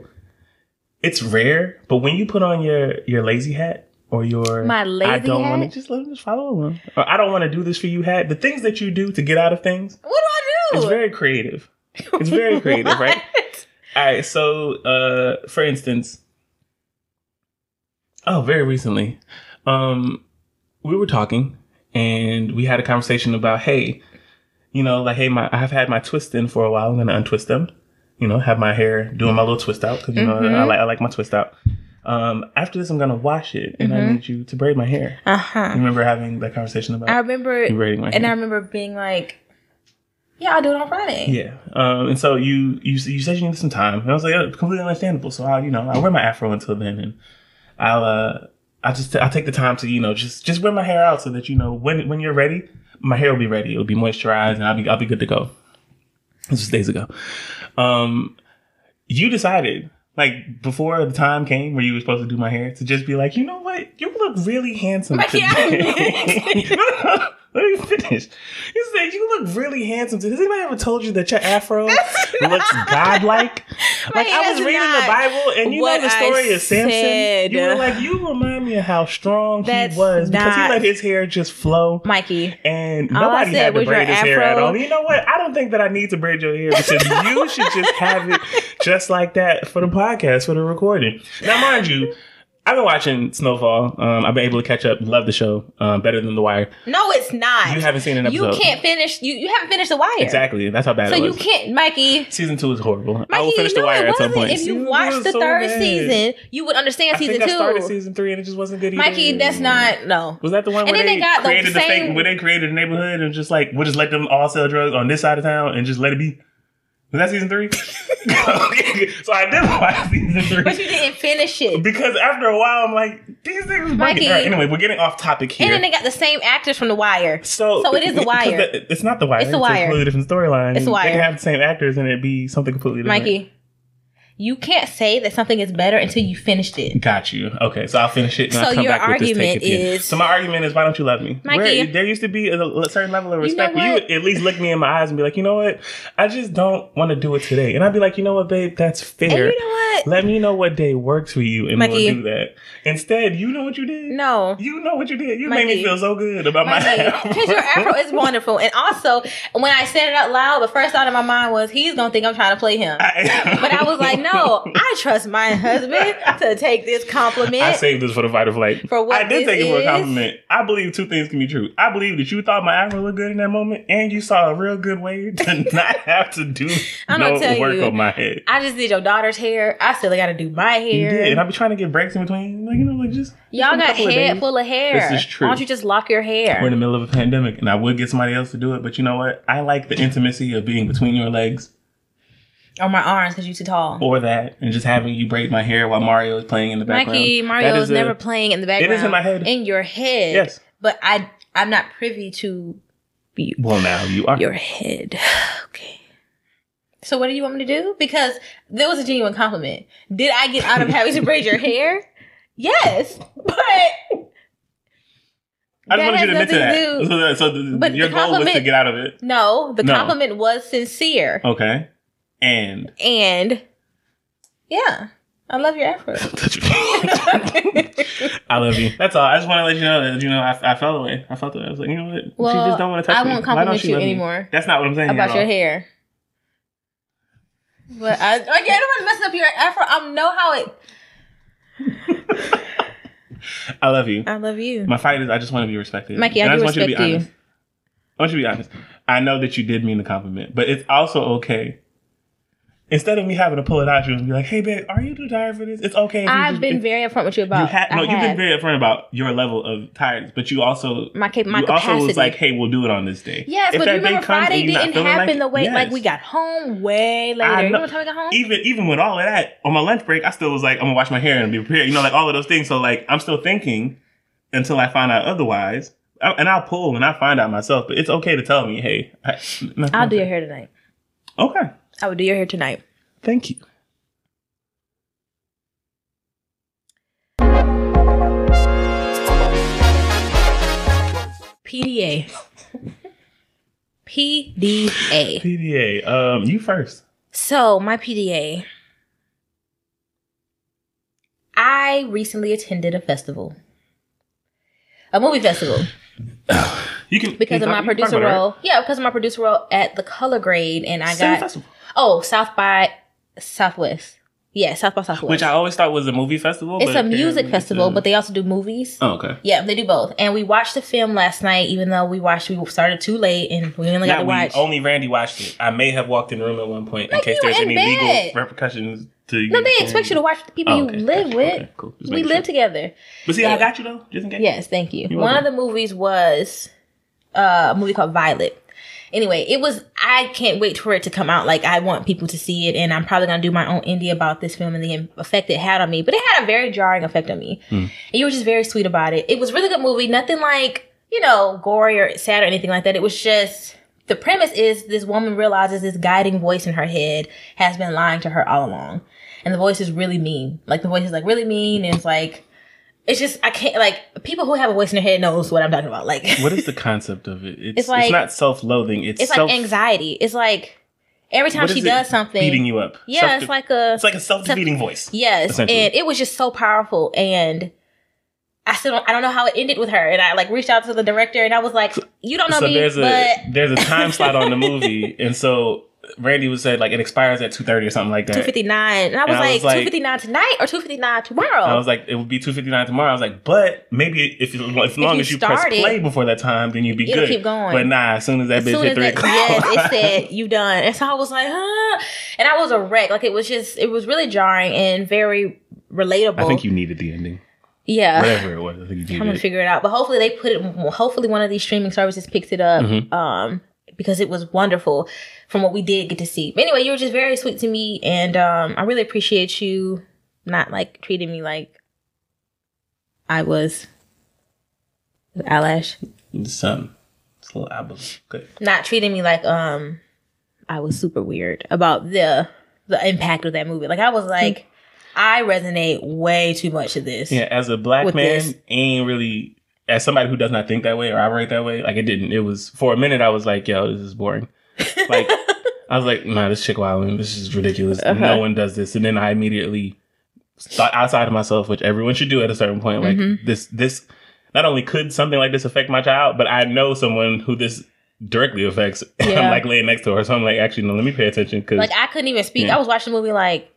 A: It's rare, but when you put on your your lazy hat or your
B: My lazy
A: I don't want
B: hat?
A: to just let me just follow along. Or I don't want to do this for you hat. The things that you do to get out of things,
B: What do I do?
A: It's very creative. It's very <laughs> creative, right? All right. So, uh, for instance, oh, very recently, um, we were talking and we had a conversation about, hey, you know, like, hey, my I've had my twist in for a while. I'm gonna untwist them. You know, have my hair doing my little twist out because you know I like I like my twist out. Um, after this, I'm gonna wash it, and I need you to braid my hair.
B: Uh huh.
A: Remember having that conversation about
B: I remember,
A: you braiding my
B: and I remember being like, "Yeah, I'll do it on Friday."
A: Yeah. Um, and so you, you you said you needed some time, and I was like, oh, completely understandable. So I, you know, I wear my afro until then, and I'll uh, I just I take the time to you know just just wear my hair out so that you know when when you're ready, my hair will be ready. It'll be moisturized, and I'll be I'll be good to go. This was days ago. Um, you decided like before the time came where you were supposed to do my hair to just be like, you know what, you look really handsome
B: Like, <laughs> yeah. <laughs>
A: Let me finish. You said you look really handsome. Has anybody ever told you that your afro <laughs> looks godlike? Like I was reading the Bible, and you know the story
B: I
A: of Samson.
B: said.
A: You were like, you remind me of how strong
B: That's
A: he was because he let his hair just flow.
B: Mikey.
A: And nobody had to braid his hair at
B: afro.
A: all. You know what? I don't think that I need to braid your hair because <laughs> you should just have it just like that for the podcast, for the recording. Now, mind you, I've been watching Snowfall. Um, I've been able to catch up. Love the show. Um, better than The Wire.
B: No, it's not.
A: You haven't seen an episode.
B: You can't finish. You you haven't finished the wire.
A: Exactly. That's how bad it is.
B: So
A: it
B: you can't, Mikey.
A: Season two is horrible. I
B: Mikey,
A: will finish
B: you
A: The Wire at some point.
B: If you
A: Season two
B: watched the
A: so
B: third
A: bad.
B: season, you would understand
A: I
B: season
A: two. I started season three and it just wasn't good either.
B: Mikey, that's not no.
A: Was that the one
B: And
A: where
B: then
A: they,
B: they got the
A: created the,
B: same-
A: fake, where they created a neighborhood and just like we'll just let them all sell drugs on this side of town and just let it be? Was that season three? <laughs> <laughs> so I did watch season three.
B: But you didn't finish it.
A: because after a while, I'm like, these things
B: Mikey.
A: Right, anyway, we're getting off topic here.
B: And then they got the same actors from The Wire.
A: so,
B: so it is The Wire.
A: the- it's not the wire.
B: It's The Wire.
A: a completely different storyline.
B: It's The Wire.
A: They can have the same actors and it'd be something completely different.
B: Mikey, you can't say that something is better until you finished it.
A: Got you. Okay, so I'll finish it. And
B: So
A: I'll come
B: your
A: back with this
B: argument
A: take at the end.
B: is-
A: So my argument is, why don't you love me?
B: Mikey.
A: Where- there used to be a, a certain level of respect.
B: you know
A: where you
B: what?
A: would at least look me in my eyes and be like, you know what? I just don't want to do it today. And I'd be like, you know what, babe? That's fair.
B: And you know what?
A: Let me know what day works for you, and
B: Mikey.
A: we'll do that. Instead, you know what you did?
B: No.
A: You know what you did. You made me feel so good about my <laughs>
B: Because your afro is wonderful. And also, when I said it out loud, the first thought in my mind was, he's going to think I'm trying to play him. But I was like, no, <laughs> <laughs> I trust my husband to take this compliment.
A: I saved this for the fight or flight.
B: For what
A: I did take it for a compliment. I believe two things can be true. I believe that you thought my afro looked good in that moment, and you saw a real good way to <laughs> not have to do
B: I'm
A: no
B: tell
A: work
B: you,
A: on my head.
B: I just did your daughter's hair. I still got to do my hair.
A: You
B: hair.
A: did, and I be trying to get breaks in between. Like you know, like just
B: Y'all got
A: of
B: head
A: days.
B: full of hair.
A: This is true.
B: Why don't you just lock your hair?
A: We're in the middle of a pandemic, and I would get somebody else to do it, but you know what? I like the intimacy of being between your legs,
B: on my arms because you're too tall.
A: or that, and just having you braid my hair while Mario is playing in the background.
B: Mikey, Mario
A: is
B: is
A: a-
B: never playing in the background.
A: It is in my head.
B: In your head.
A: Yes.
B: But I, I'm not privy to be
A: Well, now you are.
B: your head. <sighs> okay. So what do you want me to do? Because there was a genuine compliment. Did I get out of having to braid your hair? <laughs> Yes, but
A: I just wanted you to admit to that.
B: do-
A: So, so the,
B: But
A: your goal was to get out of it.
B: no, the
A: No.
B: compliment was sincere,
A: Okay. And
B: and yeah, I love your afro. <laughs> <laughs>
A: I love you. That's all. I just want to let you know that you know I, I felt the way. I felt the way. I was like, you know what?
B: Well,
A: she just don't want to touch
B: I
A: me.
B: won't compliment you
A: love me?
B: anymore
A: That's not what I'm saying.
B: about your hair. But I, like, everyone's messing up your afro. I know how it. <laughs>
A: I love you.
B: I love you.
A: My fight is I just want to be respected.
B: Mikey, I
A: And
B: do
A: just want you to be
B: respect you.
A: honest. I want you to be honest. I know that you did mean the compliment, but it's also okay. Instead of me having to pull it out you and be like, "Hey, babe, are you too tired for this?" It's okay. if
B: I've
A: just-
B: been very upfront with you about.
A: You had no.
B: I
A: You've been very upfront about your level of tiredness, but you also
B: my cap- my
A: you
B: capacity.
A: also was like, "Hey, we'll do it on this day."
B: Yes,
A: If
B: but
A: that
B: you remember Friday didn't happen
A: like-
B: the way like we got home way later.
A: I
B: You
A: know-
B: remember how we got home?
A: Even even with all of that, on my lunch break, I still was like, I'm gonna wash my hair and be prepared. You know, like all of those things. So like, I'm still thinking until I find out otherwise, I- and I'll pull and I find out myself. But it's okay to tell me, hey, I, <laughs>
B: I'll do your hair tonight.
A: Okay,
B: I will do your hair tonight.
A: thank you.
B: PDA. PDA.
A: PDA, um, you first.
B: So my PDA. I recently attended a festival, a movie festival.
A: You can
B: because
A: you
B: of my
A: talk- you can talk
B: producer role. Yeah, because of my producer role at the Color Grade, and I?
A: Same
B: got
A: festival.
B: Oh South by Southwest. Yeah, South by Southwest.
A: Which I always thought was a movie festival.
B: it's a music festival,
A: a-
B: but they also do movies.
A: Oh, okay.
B: Yeah, they do both. And we watched the film last night, even though we watched, we started too late and we only got
A: Not
B: to
A: we,
B: watch.
A: only Randy watched it. I may have walked in the room at one point in case there's
B: were
A: any
B: in
A: legal repercussions to you.
B: no, they expect you to watch the people
A: Oh,
B: you live
A: gotcha.
B: with.
A: Okay, cool.
B: We
A: making
B: live
A: sure.
B: together.
A: But see, I got you though, just in case.
B: Yes, thank you.
A: You're
B: One of the movies was uh, a movie called Violet. Anyway, it was. I can't wait for it to come out. Like I want people to see it, and I'm probably gonna do my own indie about this film and the effect it had on me. But it had a very jarring effect on me.
A: Hmm.
B: And you were just very sweet about it. It was a really good movie. Nothing like you know gory or sad or anything like that. It was just the premise is this woman realizes this guiding voice in her head has been lying to her all along, and the voice is really mean. Like the voice is like really mean, and it's like. It's just I can't like people who have a voice in their head knows what I'm talking about. Like
A: What is the concept of it? It's,
B: It's
A: it's, not self-loathing. It's,
B: it's
A: self,
B: like anxiety. It's like every time
A: what
B: she does something,
A: beating you up.
B: yeah,
A: Self-
B: it's like a
A: it's like a self-defeating voice.
B: yes, and it was just so powerful. And I still don't, I don't know how it ended with her. And I like reached out to the director, and I was like, "You don't know
A: so
B: me,
A: there's a
B: but
A: there's a time slot on the movie, <laughs> and so Randy was said like it expires at two thirty or something like that.
B: Two fifty nine. And I was
A: And
B: like,
A: was like-
B: "Two tonight or two fifty nine tomorrow?"
A: I was like, it would be two fifty nine tomorrow. I was like, but maybe if you, as long
B: you
A: as you press
B: it,
A: play before that time, then you'd be good.
B: keep going.
A: But nah, as soon as that
B: as
A: bitch hit three o'clock,
B: yes, it <laughs> said you done, and so I was like, "Huh," and I was a wreck. Like it was just, it was really jarring and very relatable.
A: I think you needed the ending,
B: yeah.
A: whatever it was. I think you needed
B: I'm gonna
A: it.
B: figure it out. But hopefully they put it. Hopefully one of these streaming services picks it up.
A: Mm-hmm.
B: Um, because it was wonderful from what we did get to see. But anyway, you were just very sweet to me, and um, I really appreciate you not like treating me like I was eyelash,
A: something. It's a little apple. Good.
B: not treating me like um I was super weird about the the impact of that movie. Like I was like. I resonate way too much to this.
A: Yeah, as a black man,
B: this.
A: ain't really as somebody who does not think that way or operate that way. Like it didn't. It was for a minute. I was like, yo, this is boring. <laughs> Like I was like, nah, this chick wilding. This is ridiculous.
B: Uh-huh.
A: No one does this. And then I immediately thought outside of myself, which everyone should do at a certain point. Like
B: Mm-hmm.
A: this, this not only could something like this affect my child, but I know someone who this directly affects. <laughs>
B: Yeah.
A: I'm like laying next to her, so I'm like, actually, no, let me pay attention because.
B: Like I couldn't even speak.
A: Yeah.
B: I was watching the movie like,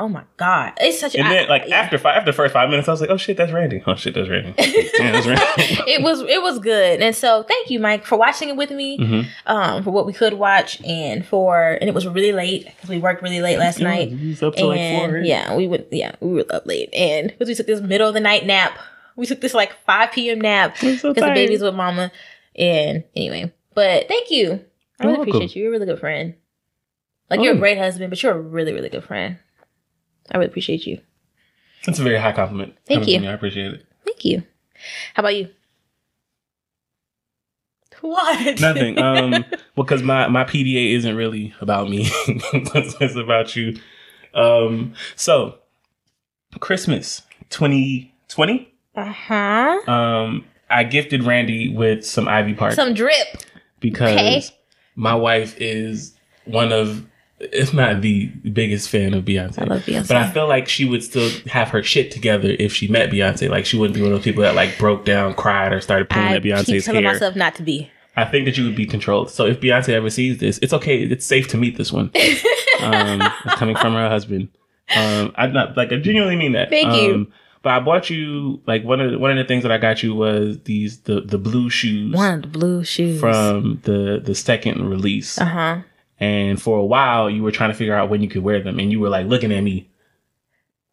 B: oh my god, it's such.
A: and
B: I-
A: then, like
B: yeah.
A: after five, after the first five minutes, I was like, "Oh shit, that's Randy! Oh shit, that's Randy! <laughs> yeah, that's Randy!" <laughs>
B: it was it was good, and so thank you, Mike, for watching it with me.
A: Mhm.
B: Um, for what we could watch, and for and it was really late because we worked really late last night.
A: Was up to like four.
B: yeah, we went. Yeah, we were up late, and because we took this middle of the night nap. We took this like five p.m. nap
A: I'm so
B: because the baby's with mama. And anyway, but thank you. I
A: You're
B: really
A: welcome.
B: appreciate you. You're a really good friend. Like you're a
A: Oh.
B: great husband, but you're a really really good friend. I would appreciate you.
A: That's a very high compliment.
B: Thank
A: coming
B: you.
A: I appreciate it.
B: Thank you. How about you? What?
A: Nothing. <laughs> Um, because my my PDA isn't really about me. it's <laughs> it's about you. Um, so Christmas 2020.
B: Uh huh.
A: Um, I gifted Randy with some Ivy Park
B: Some drip.
A: because
B: okay.
A: my wife is one of, if not the biggest fan of Beyonce.
B: I love Beyonce.
A: But I feel like she would still have her shit together if she met Beyonce. Like she wouldn't be one of those people that like broke down, cried, or started pulling
B: I
A: at
B: keep
A: Beyonce's
B: telling
A: hair.
B: myself not to be.
A: I think that you would be controlled. So if Beyonce ever sees this, it's okay. It's safe to meet this one. <laughs> um, it's coming from her husband. Um, I'm not like I genuinely mean that.
B: Thank you.
A: Um, but I bought you like one of the, one of the things that I got you was these the the blue shoes
B: One of the blue shoes.
A: from the the second release.
B: Uh huh.
A: And for a while, you were trying to figure out when you could wear them, and you were like looking at me,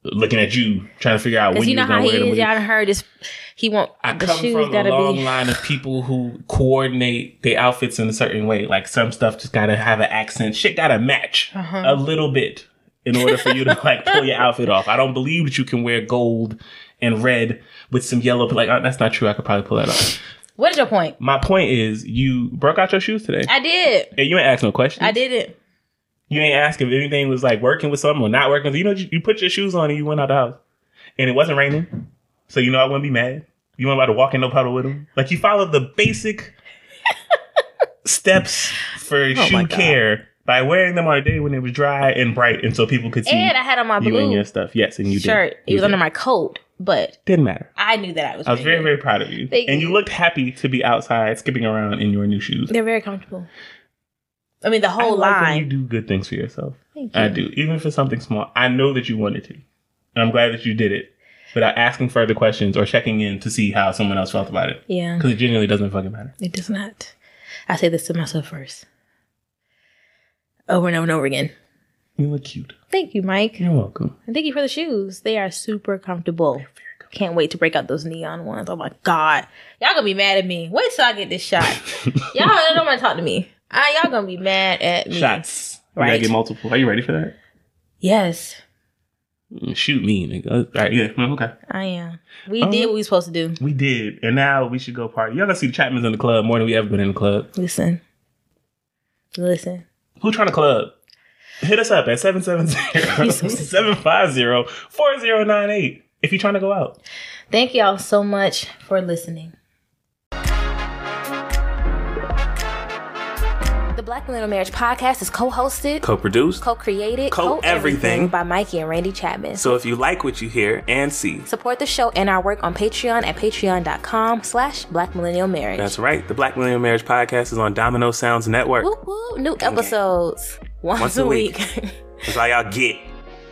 A: looking at you, trying to figure out when
B: Because you know how he is. Y'all heard this. He want
A: I
B: the
A: come
B: shoes
A: from a long
B: be.
A: line of people who coordinate their outfits in a certain way. Like some stuff just gotta have an accent. Shit gotta match
B: Uh-huh.
A: a little bit in order for you to like pull your outfit off. I don't believe that you can wear gold and red with some yellow. Like uh, that's not true. I could probably pull that off.
B: What is your point?
A: My point is, you broke out your shoes today.
B: I did.
A: and you ain't ask no questions.
B: I did it.
A: You ain't ask if anything was like working with something or not working. You know, you, you put your shoes on and you went out the house, and it wasn't raining, so you know I wouldn't be mad. You weren't about to walk in no puddle with them. Like you followed the basic <laughs> steps for
B: Oh
A: shoe care by wearing them on a day when it was dry and bright, and so people could see
B: And I had on my
A: you and your stuff. Yes, and you
B: shirt.
A: did.
B: It
A: You
B: was under
A: did.
B: my coat. But
A: Didn't matter.
B: I knew that I was.
A: I was very,
B: good.
A: very proud of you.
B: Thank
A: and you
B: you.
A: looked happy to be outside skipping around in your new shoes.
B: They're very comfortable. I mean, the
A: I
B: whole
A: like when you do good things for yourself.
B: Thank you.
A: I do. Even if it's something small. I know that you wanted to. And I'm glad that you did it without asking further questions or checking in to see how someone else felt about it.
B: Yeah,
A: Because it genuinely doesn't fucking matter.
B: it does not. I say this to myself first, over and over and over again.
A: You look cute.
B: Thank you, Mike,
A: You're welcome.
B: and thank you for the shoes. They are super comfortable. Can't wait to break out those neon ones. Oh my god, y'all gonna be mad at me. Wait till I get this shot. <laughs> y'all don't want to talk to me. Ah, y'all gonna be mad at me.
A: Shots. We gotta
B: Right.
A: get multiple. Are you ready for that?
B: Yes,
A: Mm, Shoot me, nigga. All right, yeah, okay.
B: I am. We
A: Uh-huh.
B: did what we were supposed to do.
A: We did. And now we should go party. Y'all gonna see the Chapmans in the club more than we ever been in the club.
B: Listen, listen.
A: Who trying to club? Hit us up at 770-750-4098 if you're trying to go out.
B: Thank y'all so much for listening. The Black Millennial Marriage Podcast is co-hosted,
A: Co-produced.
B: co-created,
A: Co-everything.
B: by Mikey and Randy Chapman.
A: So if you like what you hear and see,
B: Support the show and our work on Patreon at patreon.com slash Black Millennial Marriage.
A: that's right. The Black Millennial Marriage Podcast is on Domino Sounds Network.
B: Woo woo, new episodes once,
A: Once
B: a
A: week. <laughs> That's all y'all get.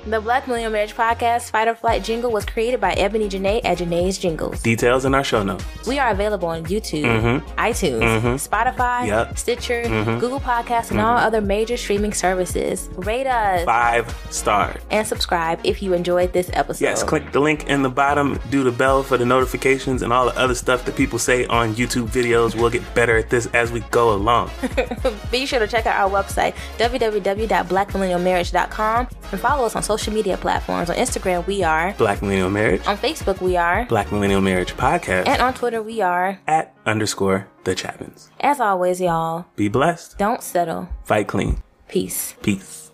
B: The Black Millennial Marriage Podcast Fight or Flight jingle was created by Ebony Janae at Janae's Jingles.
A: Details in our show notes.
B: We are available on YouTube,
A: Mhm.
B: iTunes,
A: Mhm.
B: Spotify,
A: Yep.
B: Stitcher,
A: Mhm.
B: Google Podcasts, and all other major streaming services. Rate us
A: Five stars.
B: and subscribe if you enjoyed this episode.
A: Yes, click the link in the bottom, do the bell for the notifications and all the other stuff that people say on YouTube videos. We'll get better at this as we go along. <laughs>
B: Be sure to check out our website, www.blackmillennialmarriage.com, and follow us on social media platforms. On Instagram, we are.
A: Black Millennial Marriage,
B: On Facebook, we are.
A: Black Millennial Marriage Podcast,
B: And on Twitter, we are.
A: at underscore the Chapmans.
B: As always, y'all,
A: Be blessed.
B: don't settle.
A: Fight clean.
B: Peace.
A: Peace.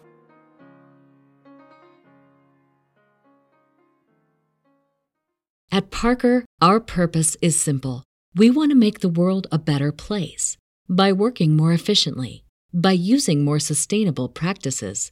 D: At Parker, our purpose is simple. We want to make the world a better place by working more efficiently, by using more sustainable practices,